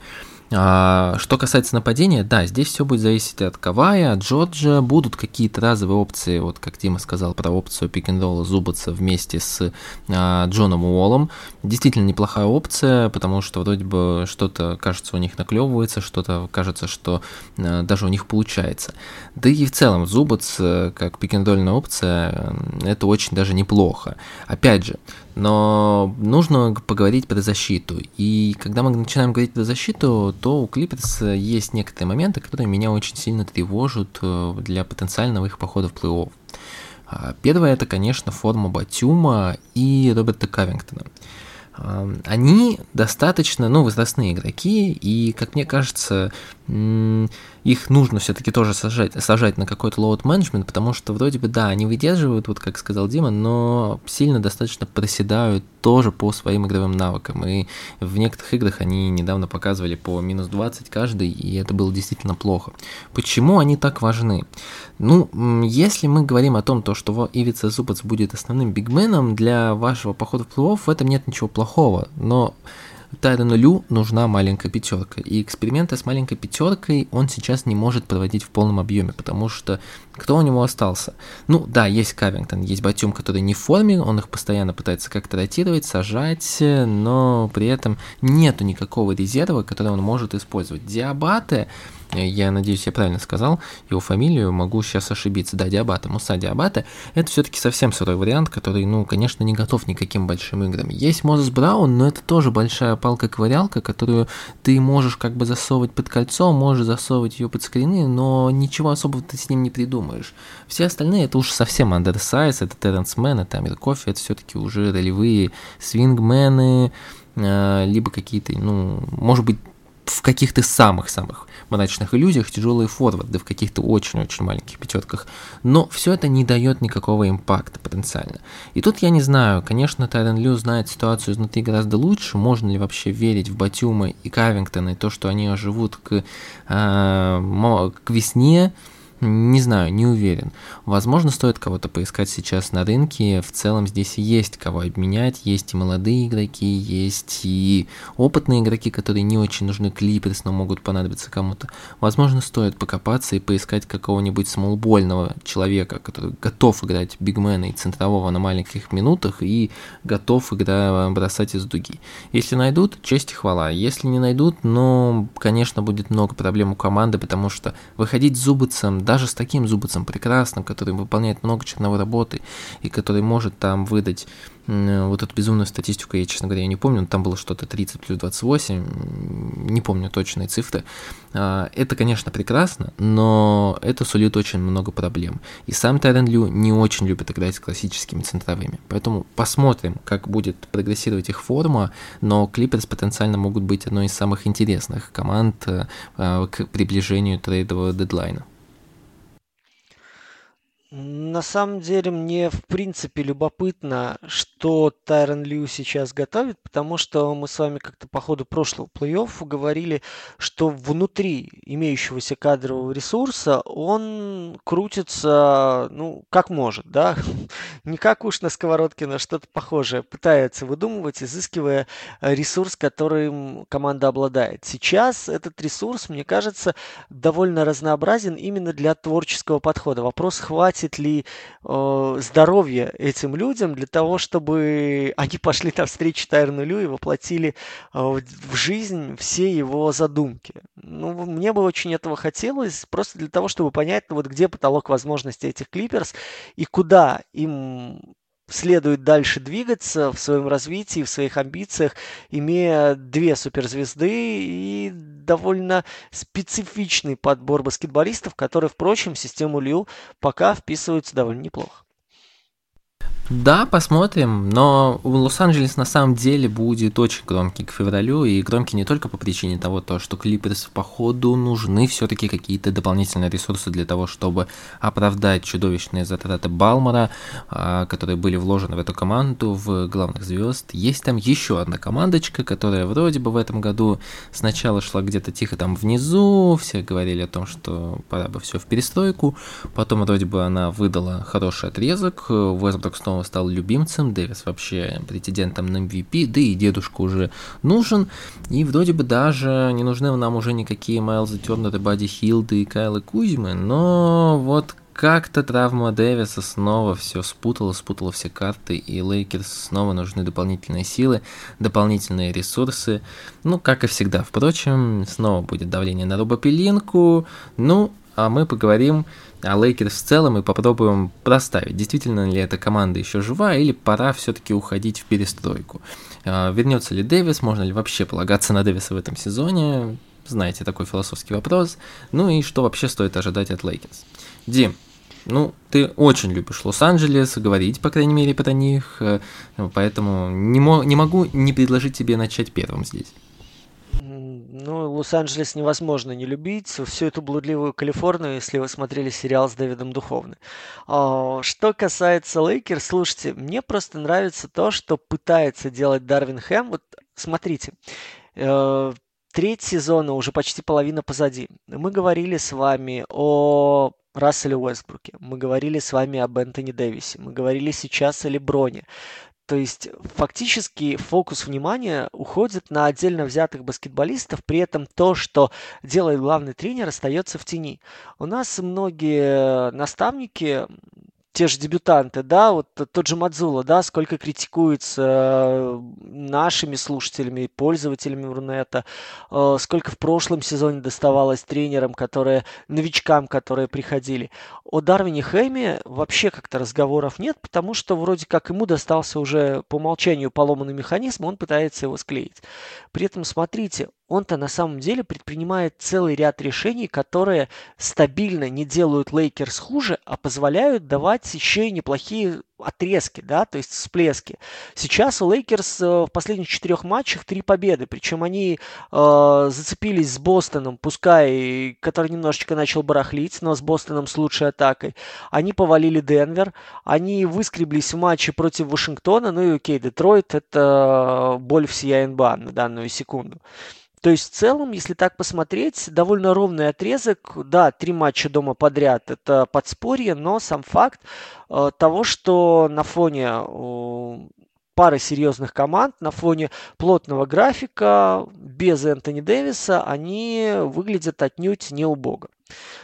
А, что касается нападения, да, здесь все будет зависеть от Кавая, от Джорджа. Будут какие-то разовые опции, вот как Дима сказал про опцию пик н Зубаца вместе с а, Джоном Уоллом. Действительно неплохая опция, потому что вроде бы что-то, кажется, у них наклевывается, что-то кажется, что а, даже у них получается. Да и в целом Зубац, э, как пик н опция, это очень даже неплохо. Опять же, но нужно поговорить про защиту. И когда мы начинаем говорить про защиту, то у Клиперс есть некоторые моменты, которые меня очень сильно тревожат э, для потенциального их похода в плей-офф. А, первое это, конечно, форма Батюма и Роберта Кавингтона. Они достаточно, ну, возрастные игроки, и, как мне кажется, их нужно все-таки тоже сажать, сажать на какой-то load management, потому что вроде бы, да, они выдерживают, вот как сказал Дима, но сильно достаточно проседают тоже по своим игровым навыкам. И в некоторых играх они недавно показывали по минус 20 каждый, и это было действительно плохо. Почему они так важны? Ну, если мы говорим о том, то, что Ивица Зубац будет основным бигменом для вашего похода в плей-офф, в этом нет ничего плохого, но Тайрону Лю нужна маленькая пятерка. И эксперименты с маленькой пятеркой он сейчас не может проводить в полном объеме, потому что кто у него остался? Ну да, есть Кавингтон, есть Батюм, который не в форме, он их постоянно пытается как-то ротировать, сажать, но при этом нету никакого резерва, который он может использовать. Диабаты я надеюсь, я правильно сказал его фамилию, могу сейчас ошибиться. Да, Диабата, Муса Диабата, это все-таки совсем сырой вариант, который, ну, конечно, не готов никаким большим играм. Есть Мозес Браун, но это тоже большая палка-ковырялка, которую ты можешь как бы засовывать под кольцо, можешь засовывать ее под скрины, но ничего особого ты с ним не придумаешь. Все остальные это уж совсем undersize, это Терренс Мэн, это Амир Кофе, это все-таки уже ролевые свингмены, э, либо какие-то, ну, может быть, в каких-то самых-самых мрачных иллюзиях тяжелые форварды в каких-то очень-очень маленьких пятерках. Но все это не дает никакого импакта потенциально. И тут я не знаю, конечно, Тайрен Лю знает ситуацию изнутри гораздо лучше, можно ли вообще верить в Батюма и Кавингтона и то, что они оживут к, э, к весне, не знаю, не уверен. Возможно, стоит кого-то поискать сейчас на рынке. В целом здесь есть кого обменять. Есть и молодые игроки, есть и опытные игроки, которые не очень нужны Клиперс, но могут понадобиться кому-то. Возможно, стоит покопаться и поискать какого-нибудь смолбольного человека, который готов играть бигмена и центрового на маленьких минутах и готов игра бросать из дуги. Если найдут, честь и хвала. Если не найдут, ну, конечно, будет много проблем у команды, потому что выходить зубыцем даже с таким зубцем прекрасным, который выполняет много черновой работы и который может там выдать вот эту безумную статистику, я, честно говоря, не помню, там было что-то 30 плюс 28, не помню точные цифры. А, это, конечно, прекрасно, но это сулит очень много проблем. И сам Тайрен Лю не очень любит играть с классическими центровыми. Поэтому посмотрим, как будет прогрессировать их форма, но Клиперс потенциально могут быть одной из самых интересных команд э, к приближению трейдового дедлайна. На самом деле мне в принципе любопытно, что Тайрон Лью сейчас готовит, потому что мы с вами как-то по ходу прошлого плей-офф говорили, что внутри имеющегося кадрового ресурса он крутится, ну, как может, да, [LAUGHS] не как уж на сковородке, но что-то похожее, пытается выдумывать, изыскивая ресурс, которым команда обладает. Сейчас этот ресурс, мне кажется, довольно разнообразен именно для творческого подхода. Вопрос, хватит хватит ли э, здоровья этим людям для того, чтобы они пошли навстречу Тайрону Лю и воплотили э, в жизнь все его задумки. Ну, мне бы очень этого хотелось, просто для того, чтобы понять, ну, вот где потолок возможностей этих Клиперс и куда им следует дальше двигаться в своем развитии, в своих амбициях, имея две суперзвезды и довольно специфичный подбор баскетболистов, которые, впрочем, в систему Лью пока вписываются довольно неплохо. Да, посмотрим, но Лос-Анджелес на самом деле будет очень громкий к февралю, и громкий не только по причине того, то, что Клиперс по ходу нужны все-таки какие-то дополнительные ресурсы для того, чтобы оправдать чудовищные затраты Балмора, а, которые были вложены в эту команду, в главных звезд. Есть там еще одна командочка, которая вроде бы в этом году сначала шла где-то тихо там внизу, все говорили о том, что пора бы все в перестройку, потом вроде бы она выдала хороший отрезок, Вестбрук снова снова стал любимцем, Дэвис вообще претендентом на MVP, да и дедушка уже нужен, и вроде бы даже не нужны нам уже никакие Майлзы Тернеры, Бади Хилды и Кайлы Кузьмы, но вот как-то травма Дэвиса снова все спутала, спутала все карты, и Лейкерс снова нужны дополнительные силы, дополнительные ресурсы. Ну, как и всегда, впрочем, снова будет давление на Роба Пелинку. Ну, а мы поговорим о Лейкерс в целом и попробуем проставить, действительно ли эта команда еще жива или пора все-таки уходить в перестройку. А, вернется ли Дэвис, можно ли вообще полагаться на Дэвиса в этом сезоне, знаете, такой философский вопрос. Ну и что вообще стоит ожидать от Лейкерс. Дим, ну, ты очень любишь Лос-Анджелес, говорить, по крайней мере, про них, э, поэтому не, мо- не могу не предложить тебе начать первым здесь. Ну, Лос-Анджелес невозможно не любить. Всю эту блудливую Калифорнию, если вы смотрели сериал с Дэвидом Духовным. А, что касается Лейкер, слушайте, мне просто нравится то, что пытается делать Дарвин Хэм. Вот смотрите, э, треть сезона уже почти половина позади. Мы говорили с вами о Расселе Уэстбруке, мы говорили с вами об Энтони Дэвисе, мы говорили сейчас о Леброне. То есть фактически фокус внимания уходит на отдельно взятых баскетболистов, при этом то, что делает главный тренер, остается в тени. У нас многие наставники те же дебютанты, да, вот тот же Мадзула, да, сколько критикуется э, нашими слушателями, пользователями Рунета, э, сколько в прошлом сезоне доставалось тренерам, которые, новичкам, которые приходили. О Дарвине Хэме вообще как-то разговоров нет, потому что вроде как ему достался уже по умолчанию поломанный механизм, он пытается его склеить. При этом, смотрите, он-то на самом деле предпринимает целый ряд решений, которые стабильно не делают Лейкерс хуже, а позволяют давать еще и неплохие отрезки, да, то есть всплески. Сейчас у Лейкерс э, в последних четырех матчах три победы, причем они э, зацепились с Бостоном, пускай, который немножечко начал барахлить, но с Бостоном с лучшей атакой. Они повалили Денвер, они выскреблись в матче против Вашингтона, ну и окей, Детройт это боль всея НБА на данную секунду. То есть в целом, если так посмотреть, довольно ровный отрезок. Да, три матча дома подряд – это подспорье, но сам факт э, того, что на фоне пары серьезных команд, на фоне плотного графика, без Энтони Дэвиса, они выглядят отнюдь не убого.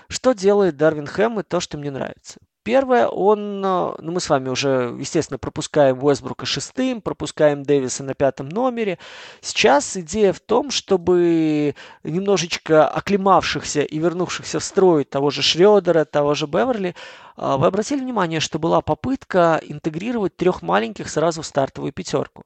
Что делает Дарвин Хэм и то, что мне нравится? Первое, он, э, ну мы с вами уже, естественно, пропускаем Уэсбрука шестым, пропускаем Дэвиса на пятом номере. Сейчас идея в том, чтобы немножечко оклемавшихся и вернувшихся в строй того же Шредера, того же Беверли, э, вы обратили внимание, что была попытка интегрировать трех маленьких сразу в стартовую пятерку.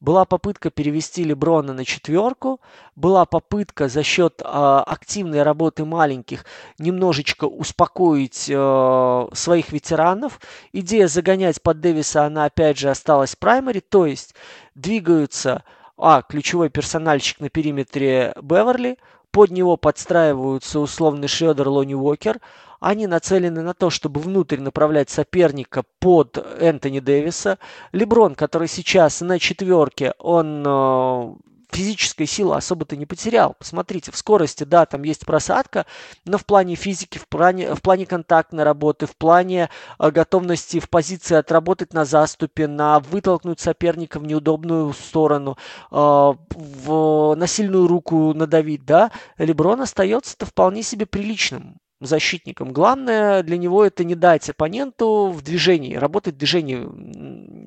Была попытка перевести Леброна на четверку, была попытка за счет э, активной работы маленьких немножечко успокоить э, своих ветеранов. Идея загонять под Дэвиса, она опять же осталась в праймере, то есть двигаются а, ключевой персональчик на периметре Беверли, под него подстраиваются условный Шредер, Лони Уокер, Они нацелены на то, чтобы внутрь направлять соперника под Энтони Дэвиса. Леброн, который сейчас на четверке, он э, физической силы особо-то не потерял. Посмотрите, в скорости, да, там есть просадка, но в плане физики, в плане, в плане контактной работы, в плане э, готовности в позиции отработать на заступе, на вытолкнуть соперника в неудобную сторону, э, в, на сильную руку надавить, да, Леброн остается-то вполне себе приличным защитником. Главное для него это не дать оппоненту в движении, работать в движении.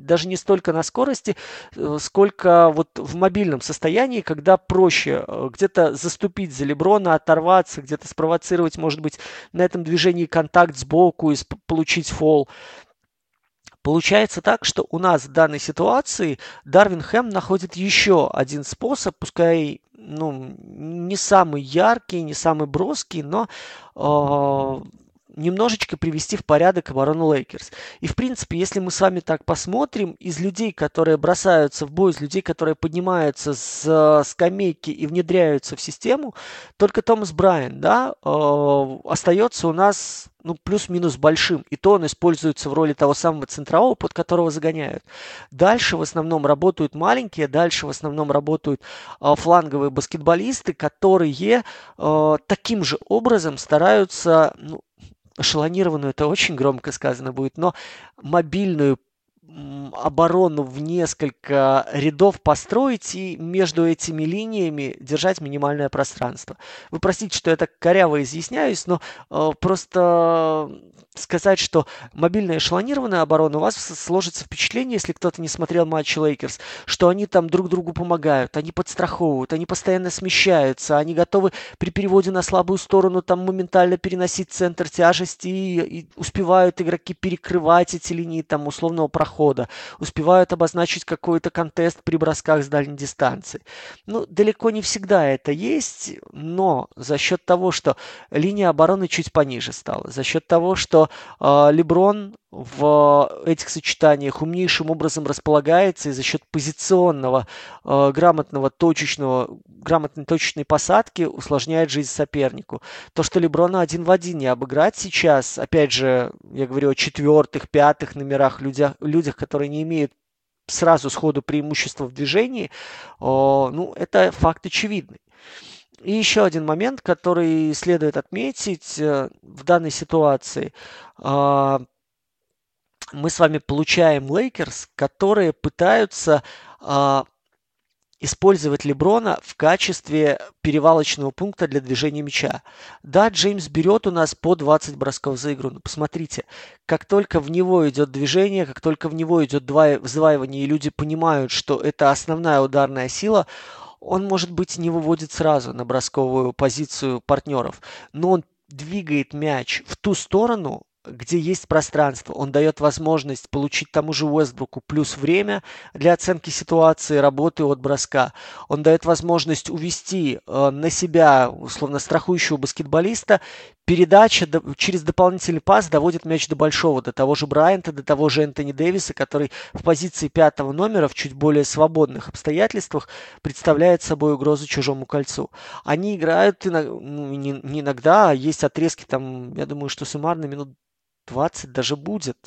Даже не столько на скорости, э, сколько вот в мобильном состоянии, когда проще э, где-то заступить за Леброна, оторваться, где-то спровоцировать, может быть, на этом движении контакт сбоку и получить фол. Получается так, что у нас в данной ситуации Дарвин Хэм находит еще один способ, пускай ну, не самый яркий, не самый броский, но э, немножечко привести в порядок оборону Лейкерс. И, в принципе, если мы с вами так посмотрим, из людей, которые бросаются в бой, из людей, которые поднимаются с э, скамейки и внедряются в систему, только Томас Брайант, да, э, остается у нас ну, плюс-минус большим. И то он используется в роли того самого центрового, под которого загоняют. Дальше в основном работают маленькие, дальше в основном работают э, фланговые баскетболисты, которые э, таким же образом стараются ну, эшелонированную, это очень громко сказано будет, но мобильную оборону в несколько рядов построить и между этими линиями держать минимальное пространство. Вы простите, что я так коряво изъясняюсь, но э, просто сказать, что мобильная эшелонированная оборона, у вас сложится впечатление, если кто-то не смотрел матч Лейкерс, что они там друг другу помогают, они подстраховывают, они постоянно смещаются, они готовы при переводе на слабую сторону там моментально переносить центр тяжести и, и успевают игроки перекрывать эти линии там условного прохода, успевают обозначить какой-то контест при бросках с дальней дистанции. Ну, далеко не всегда это есть, но за счет того, что линия обороны чуть пониже стала, за счет того, что э, Леброн в этих сочетаниях умнейшим образом располагается и за счет позиционного, э, грамотного, точечного, грамотной точечной посадки усложняет жизнь сопернику. То, что Леброна один в один не обыграть сейчас, опять же, я говорю о четвертых, пятых номерах, людях, людях которые не имеют сразу сходу преимущества в движении, о, ну, это факт очевидный. И еще один момент, который следует отметить э, в данной ситуации. Мы с вами получаем Лейкерс, которые пытаются а, использовать Леброна в качестве перевалочного пункта для движения мяча. Да, Джеймс берет у нас по 20 бросков за игру, но посмотрите, как только в него идет движение, как только в него идет сдваивание, и люди понимают, что это основная ударная сила, он, может быть, не выводит сразу на бросковую позицию партнеров, но он двигает мяч в ту сторону, где есть пространство. Он дает возможность получить тому же Уэстбруку плюс время для оценки ситуации, работы от броска. Он дает возможность увести э, на себя, условно, страхующего баскетболиста. Передача через дополнительный пас доводит мяч до большого, до того же Брайанта, до того же Энтони Дэвиса, который в позиции пятого номера в чуть более свободных обстоятельствах представляет собой угрозу чужому кольцу. Они играют ну, не, не иногда, а есть отрезки там, я думаю, что суммарно минут 20 даже будет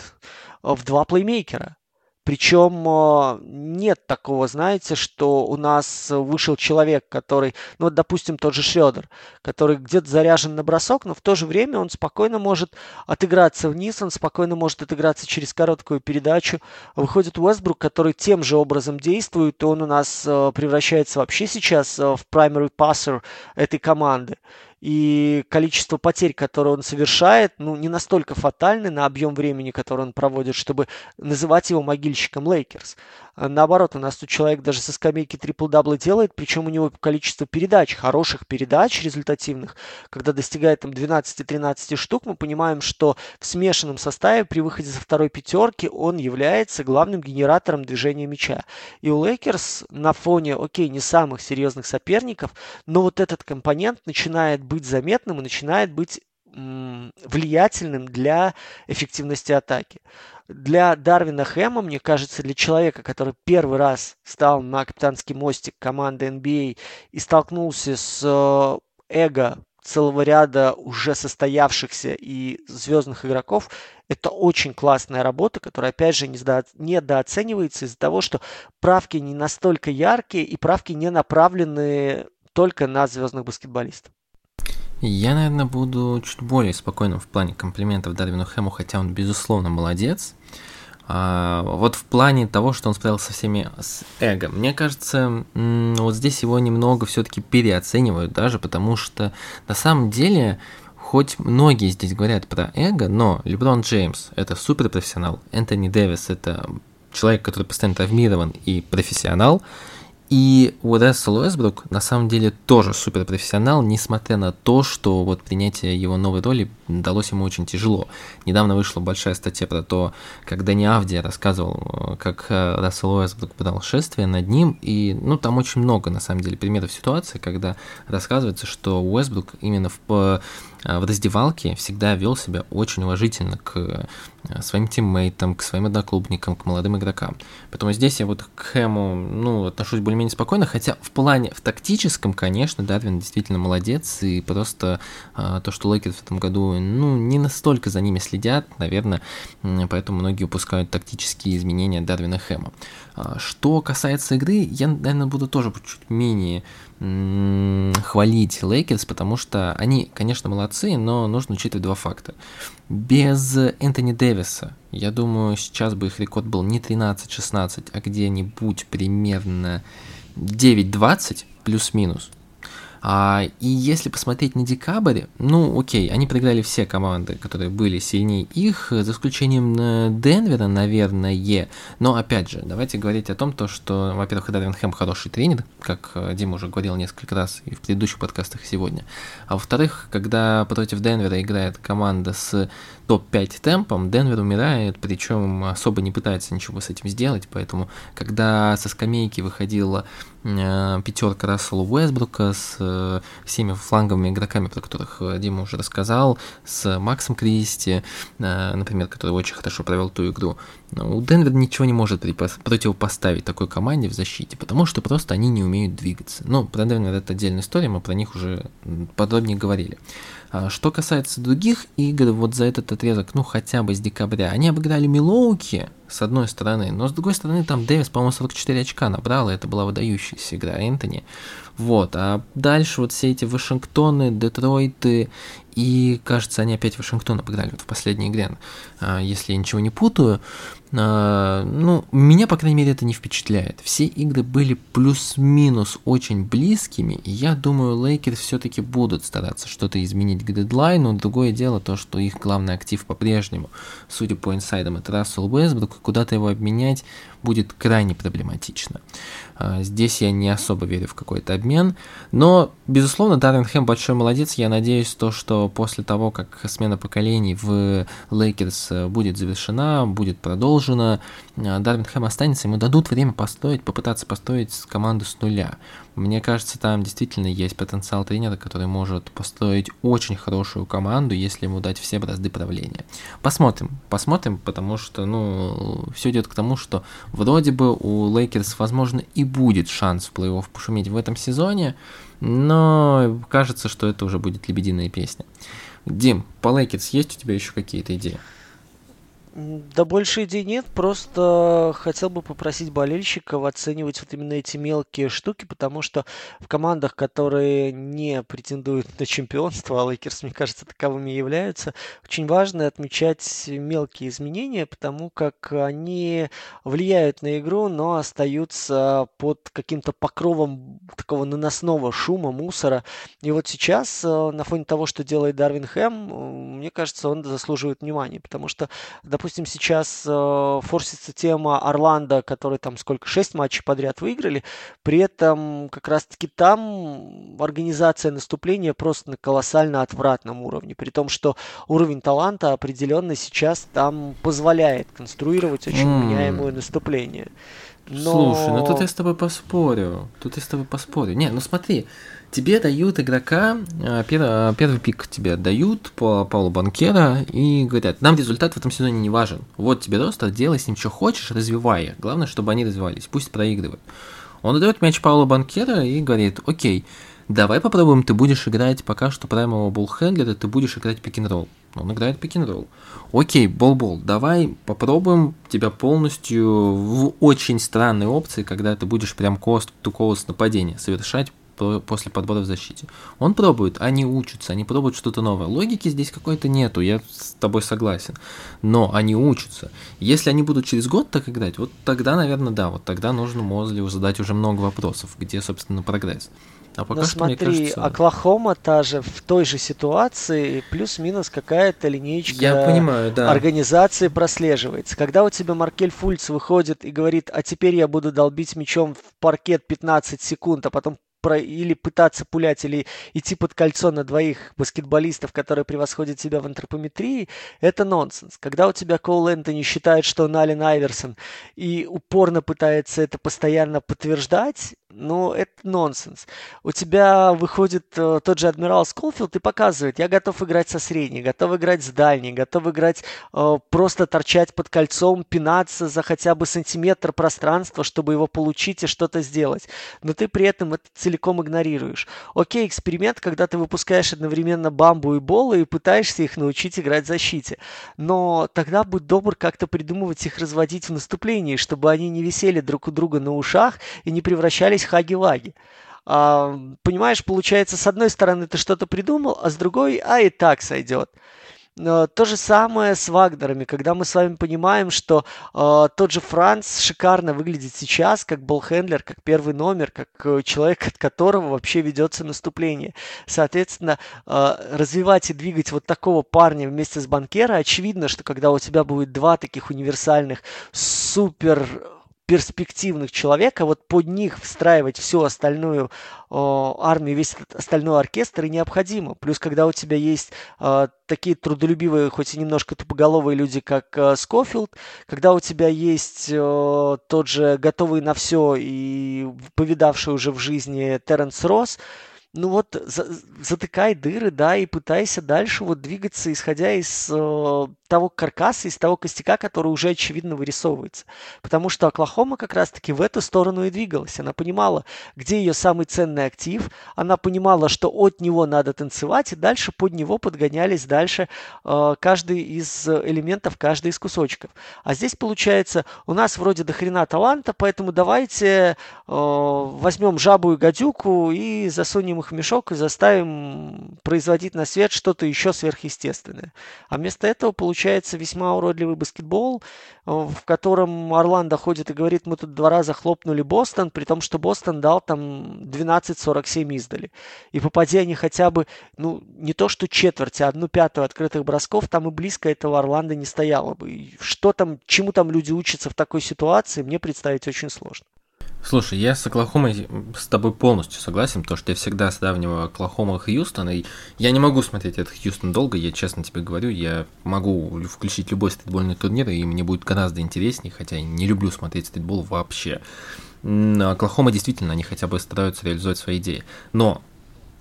э, в два плеймейкера. Причем э, нет такого, знаете, что у нас вышел человек, который, ну, вот, допустим, тот же Шредер, который где-то заряжен на бросок, но в то же время он спокойно может отыграться вниз, он спокойно может отыграться через короткую передачу. Выходит Уэстбрук, который тем же образом действует, и он у нас э, превращается вообще сейчас в primary passer этой команды и количество потерь, которые он совершает, ну, не настолько фатальны на объем времени, который он проводит, чтобы называть его могильщиком Лейкерс. А наоборот, у нас тут человек даже со скамейки трипл-даблы делает, причем у него количество передач, хороших передач результативных, когда достигает там 12-13 штук, мы понимаем, что в смешанном составе при выходе со второй пятерки он является главным генератором движения мяча. И у Лейкерс на фоне, окей, не самых серьезных соперников, но вот этот компонент начинает быть заметным и начинает быть влиятельным для эффективности атаки для Дарвина Хэма, мне кажется, для человека, который первый раз стал на капитанский мостик команды NBA и столкнулся с э, эго целого ряда уже состоявшихся и звездных игроков, это очень классная работа, которая, опять же, недооценивается из-за того, что правки не настолько яркие и правки не направлены только на звездных баскетболистов. Я, наверное, буду чуть более спокойным в плане комплиментов Дарвину Хэму, хотя он, безусловно, молодец. А, вот в плане того, что он справился со всеми с эго, мне кажется, вот здесь его немного все-таки переоценивают даже, потому что на самом деле, хоть многие здесь говорят про эго, но Леброн Джеймс это суперпрофессионал, Энтони Дэвис это человек, который постоянно травмирован и профессионал, и Уэссел Уэсбрук на самом деле тоже суперпрофессионал, несмотря на то, что вот принятие его новой роли далось ему очень тяжело. Недавно вышла большая статья про то, как Дани Авдия рассказывал, как э, Рассел Уэсбрук подал шествие над ним, и ну там очень много на самом деле примеров ситуации, когда рассказывается, что Уэстбрук именно в а, в раздевалке всегда вел себя очень уважительно к э, своим тиммейтам, к своим одноклубникам, к молодым игрокам. Поэтому здесь я вот к Хэму, ну, отношусь более-менее спокойно, хотя в плане, в тактическом, конечно, Дарвин действительно молодец, и просто а, то, что Лейкерс в этом году, ну, не настолько за ними следят, наверное, поэтому многие упускают тактические изменения Дарвина Хэма. А, что касается игры, я, наверное, буду тоже чуть менее хвалить Лейкерс, потому что они, конечно, молодцы, но нужно учитывать два факта. Без Энтони Дэвиса, я думаю, сейчас бы их рекорд был не 13-16, а где-нибудь примерно 9-20 плюс-минус. А, и если посмотреть на декабрь, ну окей, они проиграли всем командам, которые были сильнее их, за исключением э, Денвера, наверное. Но опять же, давайте говорить о том, то, что, во-первых, Дарвин Хэм хороший тренер, как э, Дима уже говорил несколько раз и в предыдущих подкастах сегодня. А во-вторых, когда против Денвера играет команда с топ-5 темпом, Денвер умирает, причем особо не пытается ничего с этим сделать, поэтому когда со скамейки выходила пятерка Рассела Уэсбрука с э, всеми фланговыми игроками, про которых э, Дима уже рассказал, с Максом Кристи, э, например, который очень хорошо провел ту игру, у Денвер ничего не может противопоставить такой команде в защите, потому что просто они не умеют двигаться. Ну, про Денвер это отдельная история, мы про них уже подробнее говорили. А что касается других игр, вот за этот отрезок, ну хотя бы с декабря, они обыграли Милоуки, с одной стороны, но с другой стороны там Дэвис, по-моему, 44 очка набрал, и это была выдающаяся игра Энтони. Вот, а дальше вот все эти Вашингтоны, Детройты, и, кажется, они опять Вашингтон обыграли вот в последней игре, а, если я ничего не путаю. А, ну, меня, по крайней мере, это не впечатляет. Все игры были плюс-минус очень близкими, и я думаю, Лейкерс все-таки будут стараться что-то изменить к дедлайну. Другое дело то, что их главный актив по-прежнему, судя по инсайдам, это Рассел Уэстбрук, куда-то его обменять будет крайне проблематично. А, здесь я не особо верю в какой-то обмен, но, безусловно, Дарвин Хэм большой молодец. Я надеюсь, то, что после того, как смена поколений в Лейкерс будет завершена, будет продолжена, а, Дарвин Хэм останется, ему дадут время построить, попытаться построить команду с нуля. Мне кажется, там действительно есть потенциал тренера, который может построить очень хорошую команду, если ему дать все бразды правления. Посмотрим, посмотрим, потому что, ну, все идет к тому, что вроде бы у Лейкерс, возможно, и будет шанс в плей-офф пошуметь в этом сезоне, но кажется, что это уже будет лебединая песня. Дим, по Лейкерс есть у тебя еще какие-то идеи? Да больше идей нет, просто хотел бы попросить болельщиков оценивать вот именно эти мелкие штуки, потому что в командах, которые не претендуют на чемпионство, а Лейкерс, мне кажется, таковыми являются, очень важно отмечать мелкие изменения, потому как они влияют на игру, но остаются под каким-то покровом такого наносного шума, мусора. И вот сейчас, э, на фоне того, что делает Дарвин Хэм, мне кажется, он заслуживает внимания, потому что, допустим, допустим, сейчас э, форсится тема Орландо, который там сколько, шесть матчей подряд выиграли, при этом как раз-таки там организация наступления просто на колоссально отвратном уровне, при том, что уровень таланта определенно сейчас там позволяет конструировать очень mm. меняемое наступление. Но... Слушай, ну тут я с тобой поспорю. Тут я с тобой поспорю. Не, ну смотри, тебе дают игрока, а, первый, первый пик тебе дают по Паулу Банкера и говорят, нам результат в этом сезоне не важен. Вот тебе роста, делай с ним что хочешь, развивай их. Главное, чтобы они развивались, пусть проигрывают. Он дает мяч Паулу Банкера и говорит, окей, давай попробуем, ты будешь играть пока что праймового болхендлера, ты будешь играть пик-н-ролл. Он играет пик-н-ролл. Окей, бол-бол, давай попробуем тебя полностью в очень странной опции, когда ты будешь прям кост-ту-кост нападения совершать после подбора в защите. Он пробует, они учатся, они пробуют что-то новое. Логики здесь какой-то нету, я с тобой согласен. Но они учатся. Если они будут через год так играть, вот тогда, наверное, да, вот тогда нужно Мозли задать уже много вопросов, где, собственно, прогресс. А пока Но что, смотри, мне кажется... Оклахома та же в той же ситуации, плюс-минус какая-то линейка Я понимаю, да. организации прослеживается. Когда у тебя Маркель Фульц выходит и говорит, а теперь я буду долбить мячом в паркет 15 секунд, а потом про, или пытаться пулять, или идти под кольцо на двоих баскетболистов, которые превосходят себя в антропометрии, это нонсенс. Когда у тебя Коул Энтони считает, что он Ален Айверсон, и упорно пытается это постоянно подтверждать, ну, это нонсенс. У тебя выходит э, тот же адмирал Сколфилд и показывает, я готов играть со средней, готов играть с дальней, готов играть э, просто торчать под кольцом, пинаться за хотя бы сантиметр пространства, чтобы его получить и что-то сделать. Но ты при этом это целиком игнорируешь. Окей, эксперимент, когда ты выпускаешь одновременно бамбу и болы и пытаешься их научить играть в защите. Но тогда будь добр как-то придумывать их разводить в наступлении, чтобы они не висели друг у друга на ушах и не превращались здесь хаги-ваги. А, понимаешь, получается, с одной стороны ты что-то придумал, а с другой, а и так сойдет. То же самое с Вагнерами, когда мы с вами понимаем, что э, тот же Франц шикарно выглядит сейчас, как болхендлер, как первый номер, как э, человек, от которого вообще ведется наступление. Соответственно, э, развивать и двигать вот такого парня вместе с банкера, очевидно, что когда у тебя будет два таких универсальных супер перспективных человека, вот под них встраивать всю остальную э, армию, весь этот остальной оркестр и необходимо. Плюс, когда у тебя есть э, такие трудолюбивые, хоть и немножко тупоголовые люди, как э, Скофилд, когда у тебя есть э, тот же готовый на все и повидавший уже в жизни Терренс Росс, ну вот за, затыкай дыры, да, и пытайся дальше вот двигаться, исходя из э, того каркаса, из того костяка, который уже очевидно вырисовывается. Потому что Оклахома как раз-таки в эту сторону и двигалась. Она понимала, где ее самый ценный актив, она понимала, что от него надо танцевать, и дальше под него подгонялись дальше э, каждый из элементов, каждый из кусочков. А здесь получается, у нас вроде до хрена таланта, поэтому давайте э, возьмем жабу и гадюку и засунем в мешок и заставим производить на свет что-то еще сверхъестественное. А вместо этого получается получается весьма уродливый баскетбол, э, в котором Орландо ходит и говорит, мы тут два раза хлопнули Бостон, при том, что Бостон дал там 12-47 издали. И попадя они хотя бы, ну, не то что четверть, а одну пятую открытых бросков, там и близко этого Орландо не стояло бы. И что там, чему там люди учатся в такой ситуации, мне представить очень сложно. Слушай, я с Оклахомой с тобой полностью согласен, потому что я всегда сравниваю Оклахома и и я не могу смотреть этот Хьюстон долго, я честно тебе говорю, я могу включить любой стритбольный турнир, и мне будет гораздо интереснее, хотя я не люблю смотреть стритбол вообще. Оклахома действительно, они хотя бы стараются реализовать свои идеи. Но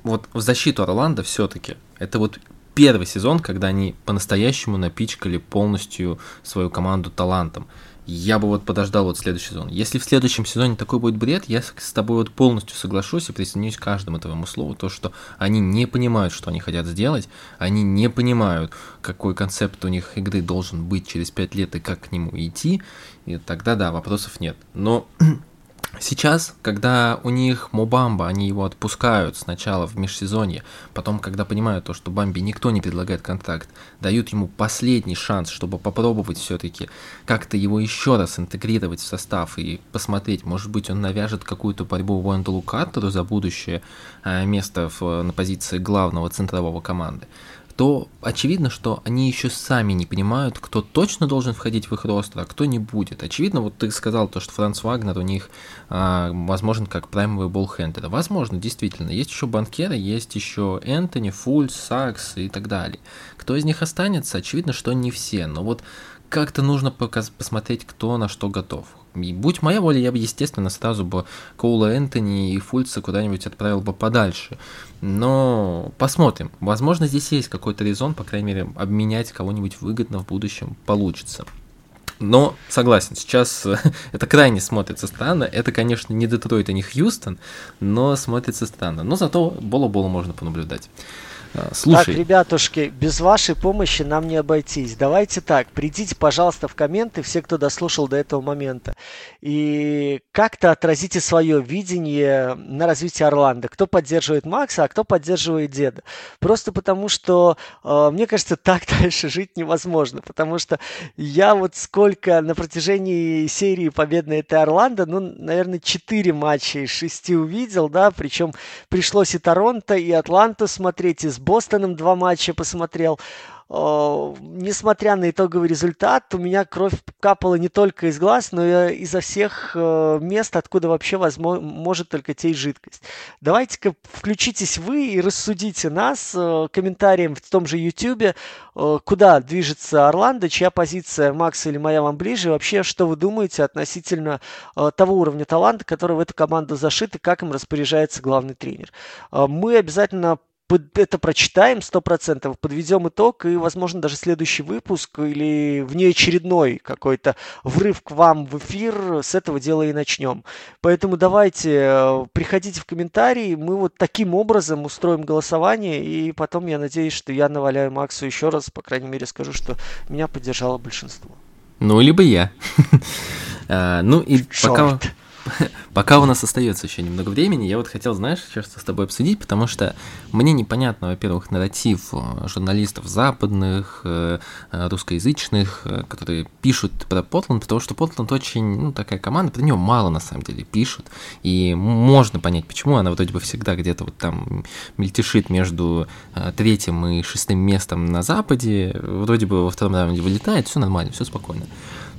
вот в защиту Орландо все-таки это вот первый сезон, когда они по-настоящему напичкали полностью свою команду талантом я бы вот подождал вот следующий сезон. Если в следующем сезоне такой будет бред, я с тобой вот полностью соглашусь и присоединюсь к каждому твоему слову, то, что они не понимают, что они хотят сделать, они не понимают, какой концепт у них игры должен быть через 5 лет и как к нему идти, и тогда да, вопросов нет. Но [CLEARS THROAT] Сейчас, когда у них Мобамба, они его отпускают сначала в межсезонье, потом, когда понимают то, что Бамби никто не предлагает контракт, дают ему последний шанс, чтобы попробовать все-таки как-то его еще раз интегрировать в состав и посмотреть, может быть, он навяжет какую-то борьбу Уэндалу Картеру за будущее э, место в, на позиции главного центрового команды то очевидно, что они еще сами не понимают, кто точно должен входить в их ростер, а кто не будет. Очевидно, вот ты сказал то, что Франц Вагнер у них а, возможен как праймовый болхендер. Возможно, действительно. Есть еще банкеры, есть еще Энтони, Фульс, Сакс и так далее. Кто из них останется? Очевидно, что не все. Но вот как-то нужно посмотреть, кто на что готов. И будь моя воля, я бы, естественно, сразу бы Коула Энтони и Фульца куда-нибудь отправил бы подальше. Но посмотрим. Возможно, здесь есть какой-то резон, по крайней мере, обменять кого-нибудь выгодно в будущем получится. Но согласен, сейчас [LAUGHS] это крайне смотрится странно. Это, конечно, не Детройт и не Хьюстон, но смотрится странно. Но зато Боло-Боло можно понаблюдать. А, слушай. Так, ребятушки, без вашей помощи нам не обойтись. Давайте так, придите, пожалуйста, в комменты, все, кто дослушал до этого момента, и как-то отразите свое видение на развитие Орландо. Кто поддерживает Макса, а кто поддерживает деда. Просто потому, что, э, мне кажется, так [LAUGHS] дальше жить невозможно. Потому что я вот сколько на протяжении серии победной этой Орландо, ну, наверное, 4 матча из 6 увидел, да, причем пришлось и Торонто, и Атланту смотреть, и с Бостоном два матча посмотрел. Несмотря на итоговый результат, у меня кровь капала не только из глаз, но и изо всех э, мест, откуда вообще возможно, может только течь жидкость. Давайте-ка включитесь вы и рассудите нас э, комментарием в том же YouTube, э, куда движется Орландо, чья позиция Макса или моя вам ближе, вообще, что вы думаете относительно того уровня таланта, который в эту команду зашит и как им распоряжается главный тренер. Мы обязательно это прочитаем сто процентов, подведем итог и, возможно, даже следующий выпуск или внеочередной какой-то врыв к вам в эфир с этого дела и начнем. Поэтому давайте, э, приходите в комментарии, мы вот таким образом устроим голосование, и потом я надеюсь, что я наваляю Максу еще раз, по крайней мере, скажу, что меня поддержало большинство. Ну, либо я. А, [LAUGHS] ну и пока... [LAUGHS] Пока у нас остается еще немного времени, я вот хотел, знаешь, сейчас с тобой обсудить, потому что мне непонятно, во-первых, нарратив э, журналистов западных, э, э, русскоязычных, которые пишут про Портланд, потому что Портланд очень, ну, такая команда, про нее мало на самом деле пишут, и можно понять, почему она вроде бы всегда где-то вот там мельтешит между третьим и шестым местом на Западе, вроде бы во втором раунде вылетает, все нормально, все спокойно.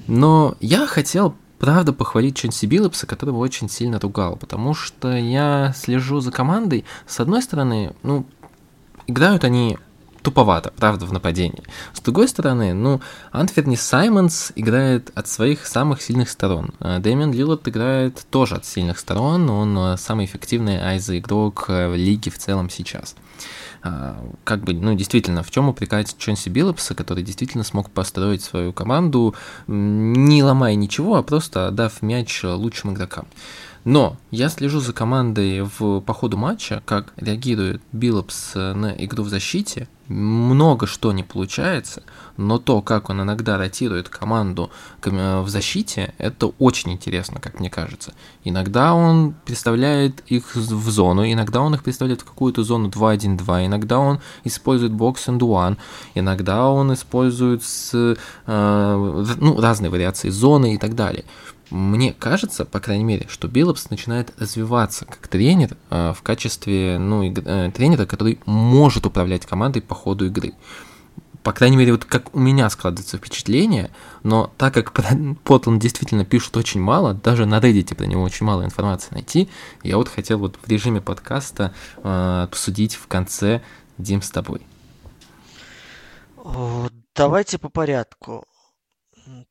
Но я хотел правда похвалить Ченси Биллопса, которого очень сильно ругал, потому что я слежу за командой. С одной стороны, ну, играют они туповато, правда, в нападении. С другой стороны, ну, Антверни Саймонс играет от своих самых сильных сторон. А Дэмиан Лилард играет тоже от сильных сторон, он э, самый эффективный айза-игрок э, в лиге в целом сейчас. А, как бы, ну, действительно, в чем упрекать Чонси Биллопса, который действительно смог построить свою команду, не ломая ничего, а просто отдав мяч лучшим игрокам. Но я слежу за командой в, по ходу матча, как реагирует Биллопс на игру в защите. Много что не получается, но то, как он иногда ротирует команду в защите, это очень интересно, как мне кажется. Иногда он представляет их в зону, иногда он их представляет в какую-то зону 2-1-2, иногда он использует бокс and one, иногда он использует с, э, ну, разные вариации зоны и так далее мне кажется, по крайней мере, что Биллопс начинает развиваться как тренер э, в качестве ну, иг- э, тренера, который может управлять командой по ходу игры. По крайней мере, вот как у меня складывается впечатление, но так как [LAUGHS] Потланд действительно пишет очень мало, даже на Reddit про него очень мало информации найти, я вот хотел вот в режиме подкаста э, обсудить в конце Дим с тобой. Давайте по порядку.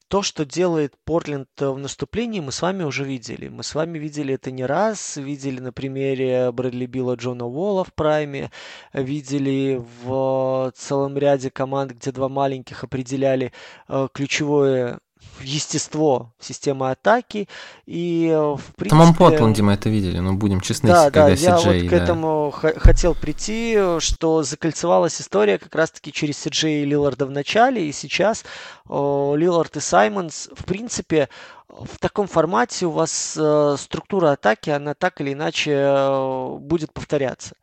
То, что делает Портленд э, в наступлении, мы с вами уже видели. Мы с вами видели это не раз. Видели на примере Брэдли Билла Джона Уолла в прайме. Видели в целом ряде команд, где два маленьких определяли э, ключевое естество системы атаки. И, э, в принципе... В самом Портланде мы это видели, но будем честны, да, когда да, я вот да. к этому хотел прийти, что закольцевалась история как раз-таки через Сиджей и Лиларда в начале, и сейчас о, Лилард и Саймонс, в принципе, в таком формате у вас э, структура атаки, она так или иначе э, будет повторяться.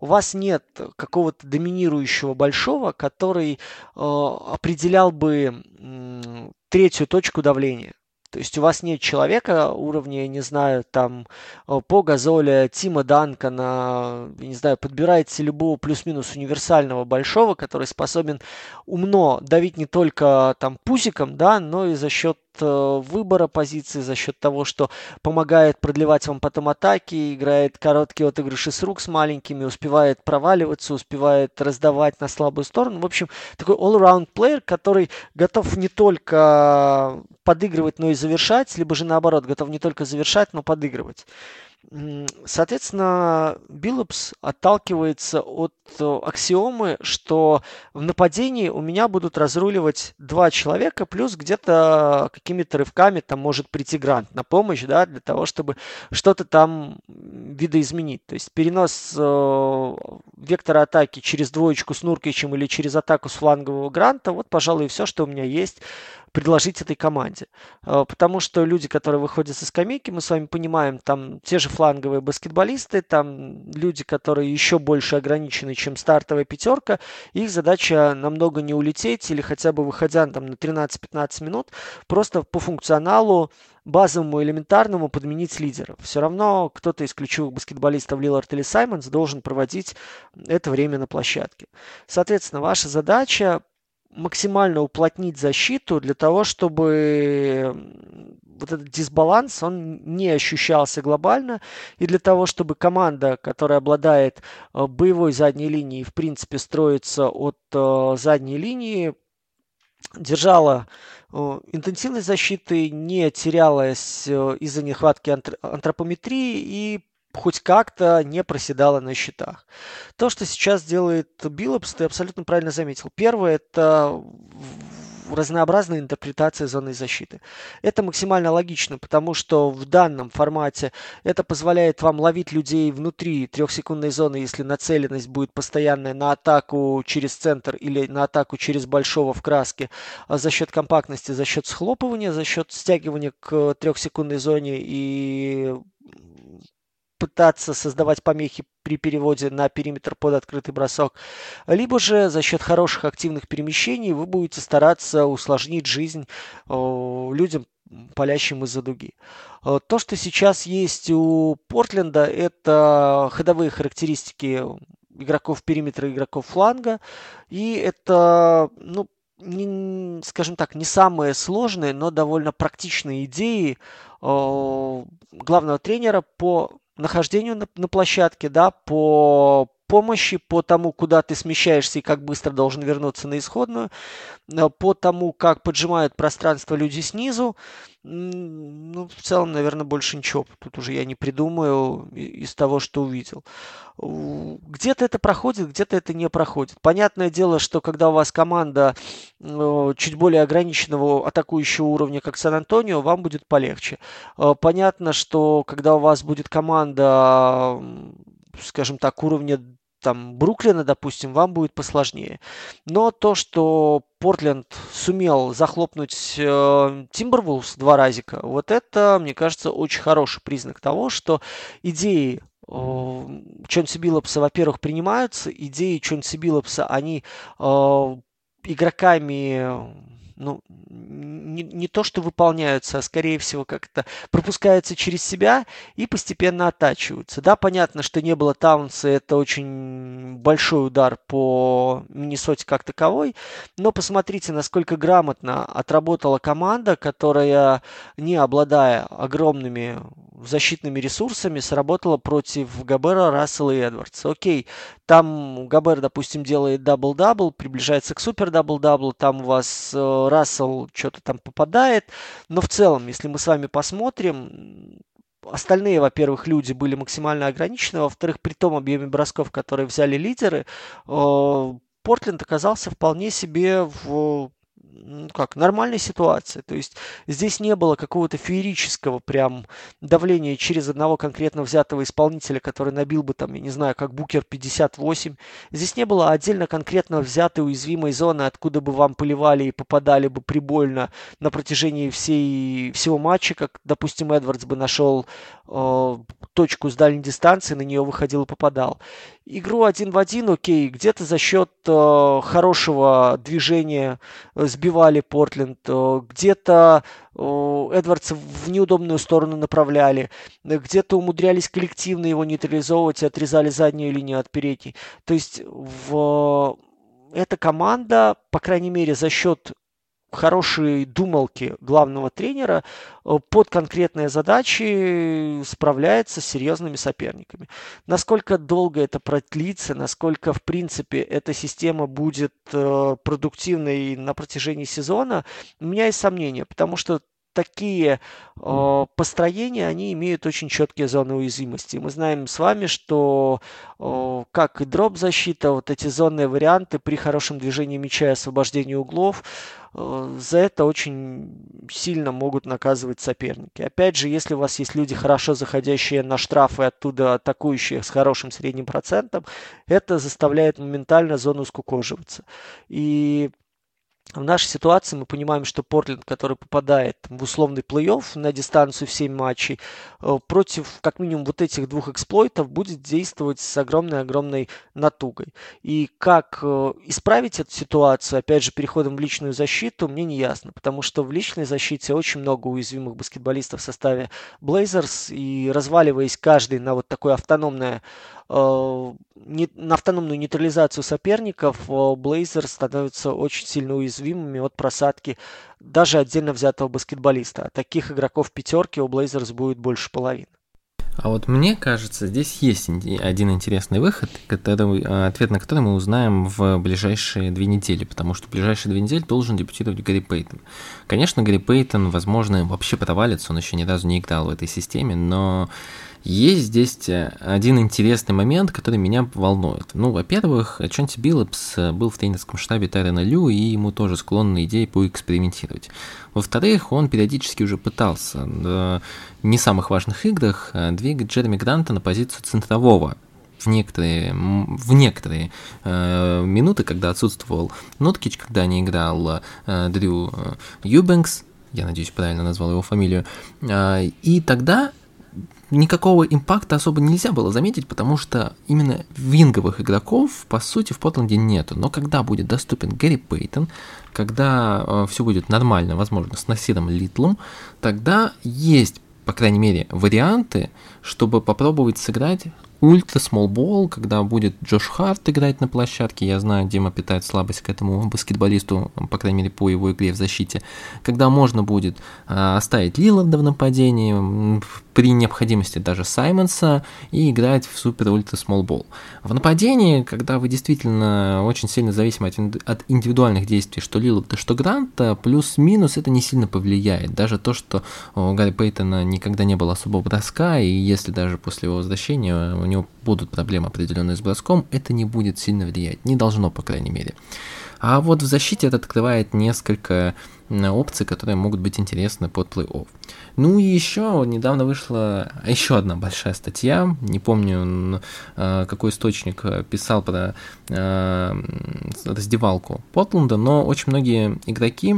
У вас нет какого-то доминирующего большого, который э, определял бы э, третью точку давления. То есть у вас нет человека уровня, не знаю, там, э, по Газоля, Тима Данкана, не знаю, подбираете любого плюс-минус универсального большого, который способен умно давить не только там пузиком, да, но и за счет выбора позиции, за счет того, что помогает продлевать вам потом атаки, играет короткие отыгрыши с рук с маленькими, успевает проваливаться, успевает раздавать на слабую сторону. В общем, такой all-around player, который готов не только подыгрывать, но и завершать, либо же наоборот, готов не только завершать, но подыгрывать. Соответственно, Биллупс отталкивается от э, аксиомы, что в нападении у меня будут разруливать два человека, плюс где-то какими-то рывками там может прийти грант на помощь, да, для того, чтобы что-то там видоизменить. То есть перенос э, вектора атаки через двоечку с Нуркичем или через атаку с флангового гранта, вот, пожалуй, все, что у меня есть предложить этой команде. Э, потому что люди, которые выходят со скамейки, мы с вами понимаем, там те же фланговые баскетболисты, там люди, которые еще больше ограничены, чем стартовая пятерка, их задача намного не улететь или хотя бы выходя там на 13-15 минут, просто по функционалу базовому элементарному подменить лидера. Все равно кто-то из ключевых баскетболистов Лилард или Саймонс должен проводить это время на площадке. Соответственно, ваша задача максимально уплотнить защиту для того, чтобы вот этот дисбаланс, он не ощущался глобально. И для того, чтобы команда, которая обладает э, боевой задней линией, в принципе, строится от э, задней линии, держала э, интенсивность защиты, не терялась из-за нехватки антропометрии и хоть как-то не проседала на счетах. То, что сейчас делает Биллопс, ты абсолютно правильно заметил. Первое – это разнообразная интерпретация зоны защиты. Это максимально логично, потому что в данном формате это позволяет вам ловить людей внутри трехсекундной зоны, если нацеленность будет постоянная на атаку через центр или на атаку через большого в краске а за счет компактности, за счет схлопывания, за счет стягивания к трехсекундной зоне и пытаться создавать помехи при переводе на периметр под открытый бросок, либо же за счет хороших активных перемещений вы будете стараться усложнить жизнь людям, палящим из-за дуги. То, что сейчас есть у Портленда, это ходовые характеристики игроков периметра, игроков фланга, и это, ну, не, скажем так, не самые сложные, но довольно практичные идеи главного тренера по нахождению на, на площадке, да, по помощи, по тому, куда ты смещаешься и как быстро должен вернуться на исходную, э, по тому, как поджимают пространство люди снизу. Ну, в целом, наверное, больше ничего. Тут уже я не придумаю из того, что увидел. Где-то это проходит, где-то это не проходит. Понятное дело, что когда у вас команда э, чуть более ограниченного атакующего уровня, как Сан-Антонио, вам будет полегче. Э, понятно, что когда у вас будет команда скажем так, уровня там Бруклина, допустим, вам будет посложнее. Но то, что Портленд сумел захлопнуть э, Тимбервулс два разика, вот это, мне кажется, очень хороший признак того, что идеи э, Чонси Биллопса, во-первых, принимаются, идеи Чонси Биллопса, они э, игроками ну, не, не то, что выполняются, а скорее всего как-то пропускаются через себя и постепенно оттачиваются. Да, понятно, что не было Таунса, это очень большой удар по Миннесоте как таковой, но посмотрите, насколько грамотно отработала команда, которая, не обладая огромными защитными ресурсами, сработала против Габера, Рассела и Эдвардса. Окей, там Гобер, допустим, делает дабл-дабл, приближается к супер-дабл-даблу, там у вас э, Рассел что-то там попадает. Но в целом, если мы с вами посмотрим, остальные, во-первых, люди были максимально ограничены, во-вторых, при том объеме бросков, которые взяли лидеры, э, Портленд оказался вполне себе в как, нормальной ситуации. То есть здесь не было какого-то феерического прям давления через одного конкретно взятого исполнителя, который набил бы там, я не знаю, как Букер 58. Здесь не было отдельно конкретно взятой уязвимой зоны, откуда бы вам поливали и попадали бы прибольно на протяжении всей, всего матча, как, допустим, Эдвардс бы нашел э, точку с дальней дистанции, на нее выходил и попадал. Игру один в один, окей, где-то за счет э, хорошего движения сбивали Портленд, э, где-то э, Эдвардса в неудобную сторону направляли, где-то умудрялись коллективно его нейтрализовывать и отрезали заднюю линию от передней. То есть в эта команда, по крайней мере, за счет хорошие думалки главного тренера э, под конкретные задачи справляется с серьезными соперниками. Насколько долго это продлится, насколько в принципе эта система будет э, продуктивной на протяжении сезона, у меня есть сомнения, потому что такие э, построения, они имеют очень четкие зоны уязвимости. Мы знаем с вами, что э, как и дроп защита, вот эти зонные варианты при хорошем движении мяча и освобождении углов, э, за это очень сильно могут наказывать соперники. Опять же, если у вас есть люди, хорошо заходящие на штрафы, оттуда атакующие с хорошим средним процентом, это заставляет моментально зону скукоживаться. И в нашей ситуации мы понимаем, что Портленд, который попадает в условный плей-офф на дистанцию в 7 матчей, э, против как минимум вот этих двух эксплойтов будет действовать с огромной-огромной натугой. И как э, исправить эту ситуацию, опять же, переходом в личную защиту, мне не ясно, потому что в личной защите очень много уязвимых баскетболистов в составе Blazers, и разваливаясь каждый на вот такое автономное Э, на автономную нейтрализацию соперников Блейзер становятся очень сильно уязвимыми от просадки даже отдельно взятого баскетболиста. Таких игроков пятерки у Блейзерс будет больше половины. А вот мне кажется, здесь есть один интересный выход, который, э, ответ на который мы узнаем в ближайшие две недели, потому что в ближайшие две недели должен дебютировать Гарри Пейтон. Конечно, Гарри Пейтон, возможно, вообще провалится, он еще ни разу не играл в этой системе, но есть здесь э, один интересный момент, который меня волнует. Ну, во-первых, Чонти Биллопс э, был в тренерском штабе Тайрена Лю, и ему тоже склонны идеи поэкспериментировать. Во-вторых, он периодически уже пытался в не самых важных играх э, двигать Джереми Гранта на позицию центрового в некоторые, в некоторые э, минуты, когда отсутствовал Ноткич, когда не играл э, Дрю Юбенкс, я надеюсь, правильно назвал его фамилию, э, и тогда никакого импакта особо нельзя было заметить, потому что именно винговых игроков, по сути, в Портленде нету. Но когда будет доступен Гэри Пейтон, когда э, все будет нормально, возможно, с Насиром Литлом, тогда есть, по крайней мере, варианты, чтобы попробовать сыграть ультра смолбол, когда будет Джош Харт играть на площадке, я знаю, Дима питает слабость к этому баскетболисту, по крайней мере, по его игре в защите, когда можно будет э, оставить Лиланда в нападении, при необходимости даже Саймонса, и играть в супер ультра смолбол. В нападении, когда вы действительно очень сильно зависимы от, от индивидуальных действий, что Лиланда, что Гранта, плюс-минус это не сильно повлияет. Даже то, что у Гарри Пейтона никогда не было особого броска, и если даже после его возвращения у него будут проблемы определенные с броском, это не будет сильно влиять. Не должно, по крайней мере. А вот в защите это открывает несколько опций, которые могут быть интересны под плей-офф. Ну и еще недавно вышла еще одна большая статья, не помню, э, какой источник писал про э, раздевалку Портленда, но очень многие игроки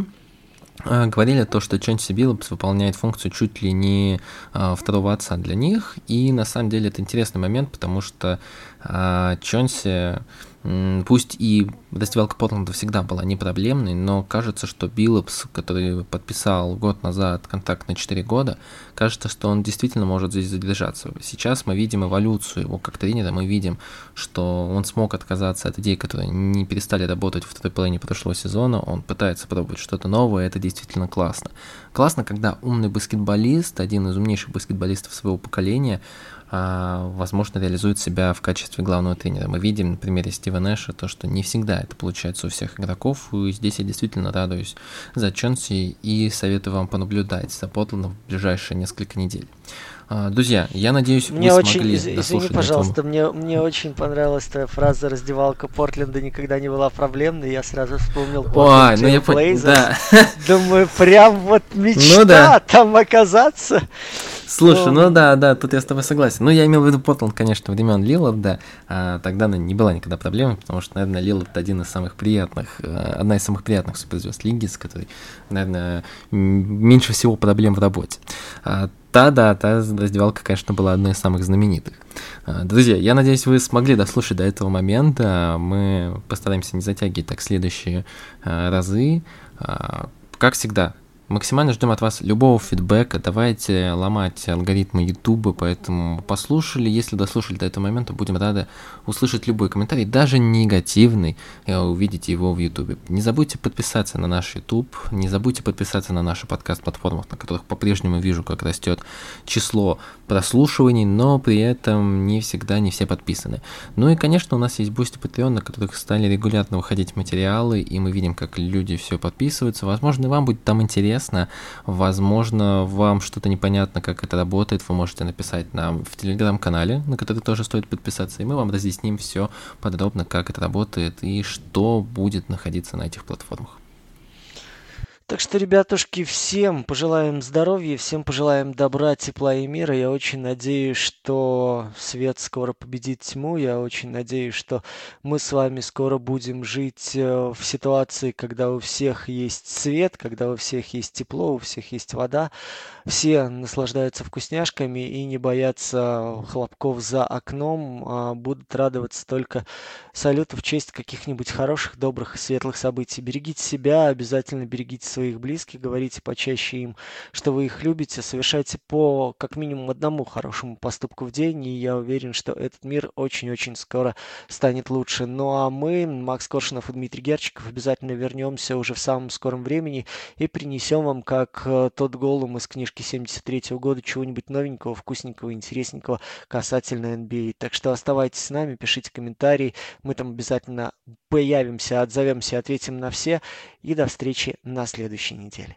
э, говорили то, что Чонси Биллопс выполняет функцию чуть ли не второго отца для них, и на самом деле это интересный момент, потому что Чонси Пусть и раздевалка Портленда всегда была не проблемной, но кажется, что Биллопс, который подписал год назад контракт на 4 года, кажется, что он действительно может здесь задержаться. Сейчас мы видим эволюцию его как тренера, мы видим, что он смог отказаться от идей, которые не перестали работать в второй половине прошлого сезона, он пытается пробовать что-то новое, это действительно классно. Классно, когда умный баскетболист, один из умнейших баскетболистов своего поколения, возможно, реализует себя в качестве главного тренера. Мы видим на примере Стива Нэша то, что не всегда это получается у всех игроков, и здесь я действительно радуюсь за Чонси и советую вам понаблюдать за Портландом в ближайшие несколько недель. А, друзья, я надеюсь, мне вы очень, смогли из, Извини, пожалуйста, мне, мне очень понравилась твоя фраза «раздевалка Портленда никогда не была проблемной». Я сразу вспомнил Ой, ну я понял, да. Думаю, прям вот мечта [LAUGHS] ну, да. там оказаться. Слушай, ну да, да, тут я с тобой согласен. Ну, я имел в виду Портланд, конечно, времен Лиларда. А, тогда она не была никогда проблемой, потому что, наверное, Лилард один из самых приятных, э, одна из самых приятных суперзвезд лиги, с которой, наверное, меньше всего проблем в работе. А, та, да, та раздевалка, конечно, была одной из самых знаменитых. А, друзья, я надеюсь, вы смогли дослушать до этого момента. Мы постараемся не затягивать так следующие а, разы. Как всегда, Максимально ждем от вас любого фидбэка. Давайте ломать алгоритмы YouTube, поэтому послушали. Если дослушали до этого момента, будем рады услышать любой комментарий, даже негативный, и увидите его в YouTube. Не забудьте подписаться на наш YouTube, не забудьте подписаться на наши подкаст-платформах, на которых по-прежнему вижу, как растет число прослушиваний, но при этом не всегда не все подписаны. Ну и, конечно, у нас есть Boosty Patreon, на которых стали регулярно выходить материалы, и мы видим, как люди все подписываются. Возможно, вам будет там интересно. Возможно, вам что-то непонятно, как это работает, вы можете написать нам в телеграм-канале, на который тоже стоит подписаться, и мы вам разъясним все подробно, как это работает и что будет находиться на этих платформах. Так что, ребятушки, всем пожелаем здоровья, всем пожелаем добра, тепла и мира. Я очень надеюсь, что свет скоро победит тьму. Я очень надеюсь, что мы с вами скоро будем жить э, в ситуации, когда у всех есть свет, когда у всех есть тепло, у всех есть вода. Все наслаждаются вкусняшками и не боятся хлопков за окном, а будут радоваться только салюту в честь каких-нибудь хороших, добрых, светлых событий. Берегите себя, обязательно берегите своих близких, говорите почаще им, что вы их любите, совершайте по как минимум одному хорошему поступку в день, и я уверен, что этот мир очень-очень скоро станет лучше. Ну а мы, Макс Коршунов и Дмитрий Герчиков, обязательно вернемся уже в самом скором времени и принесем вам, как э, тот голум из книжки 73 -го года, чего-нибудь новенького, вкусненького, интересненького касательно NBA. Так что оставайтесь с нами, пишите комментарии, мы там обязательно появимся, отзовемся, ответим на все. И до встречи на следующей неделе.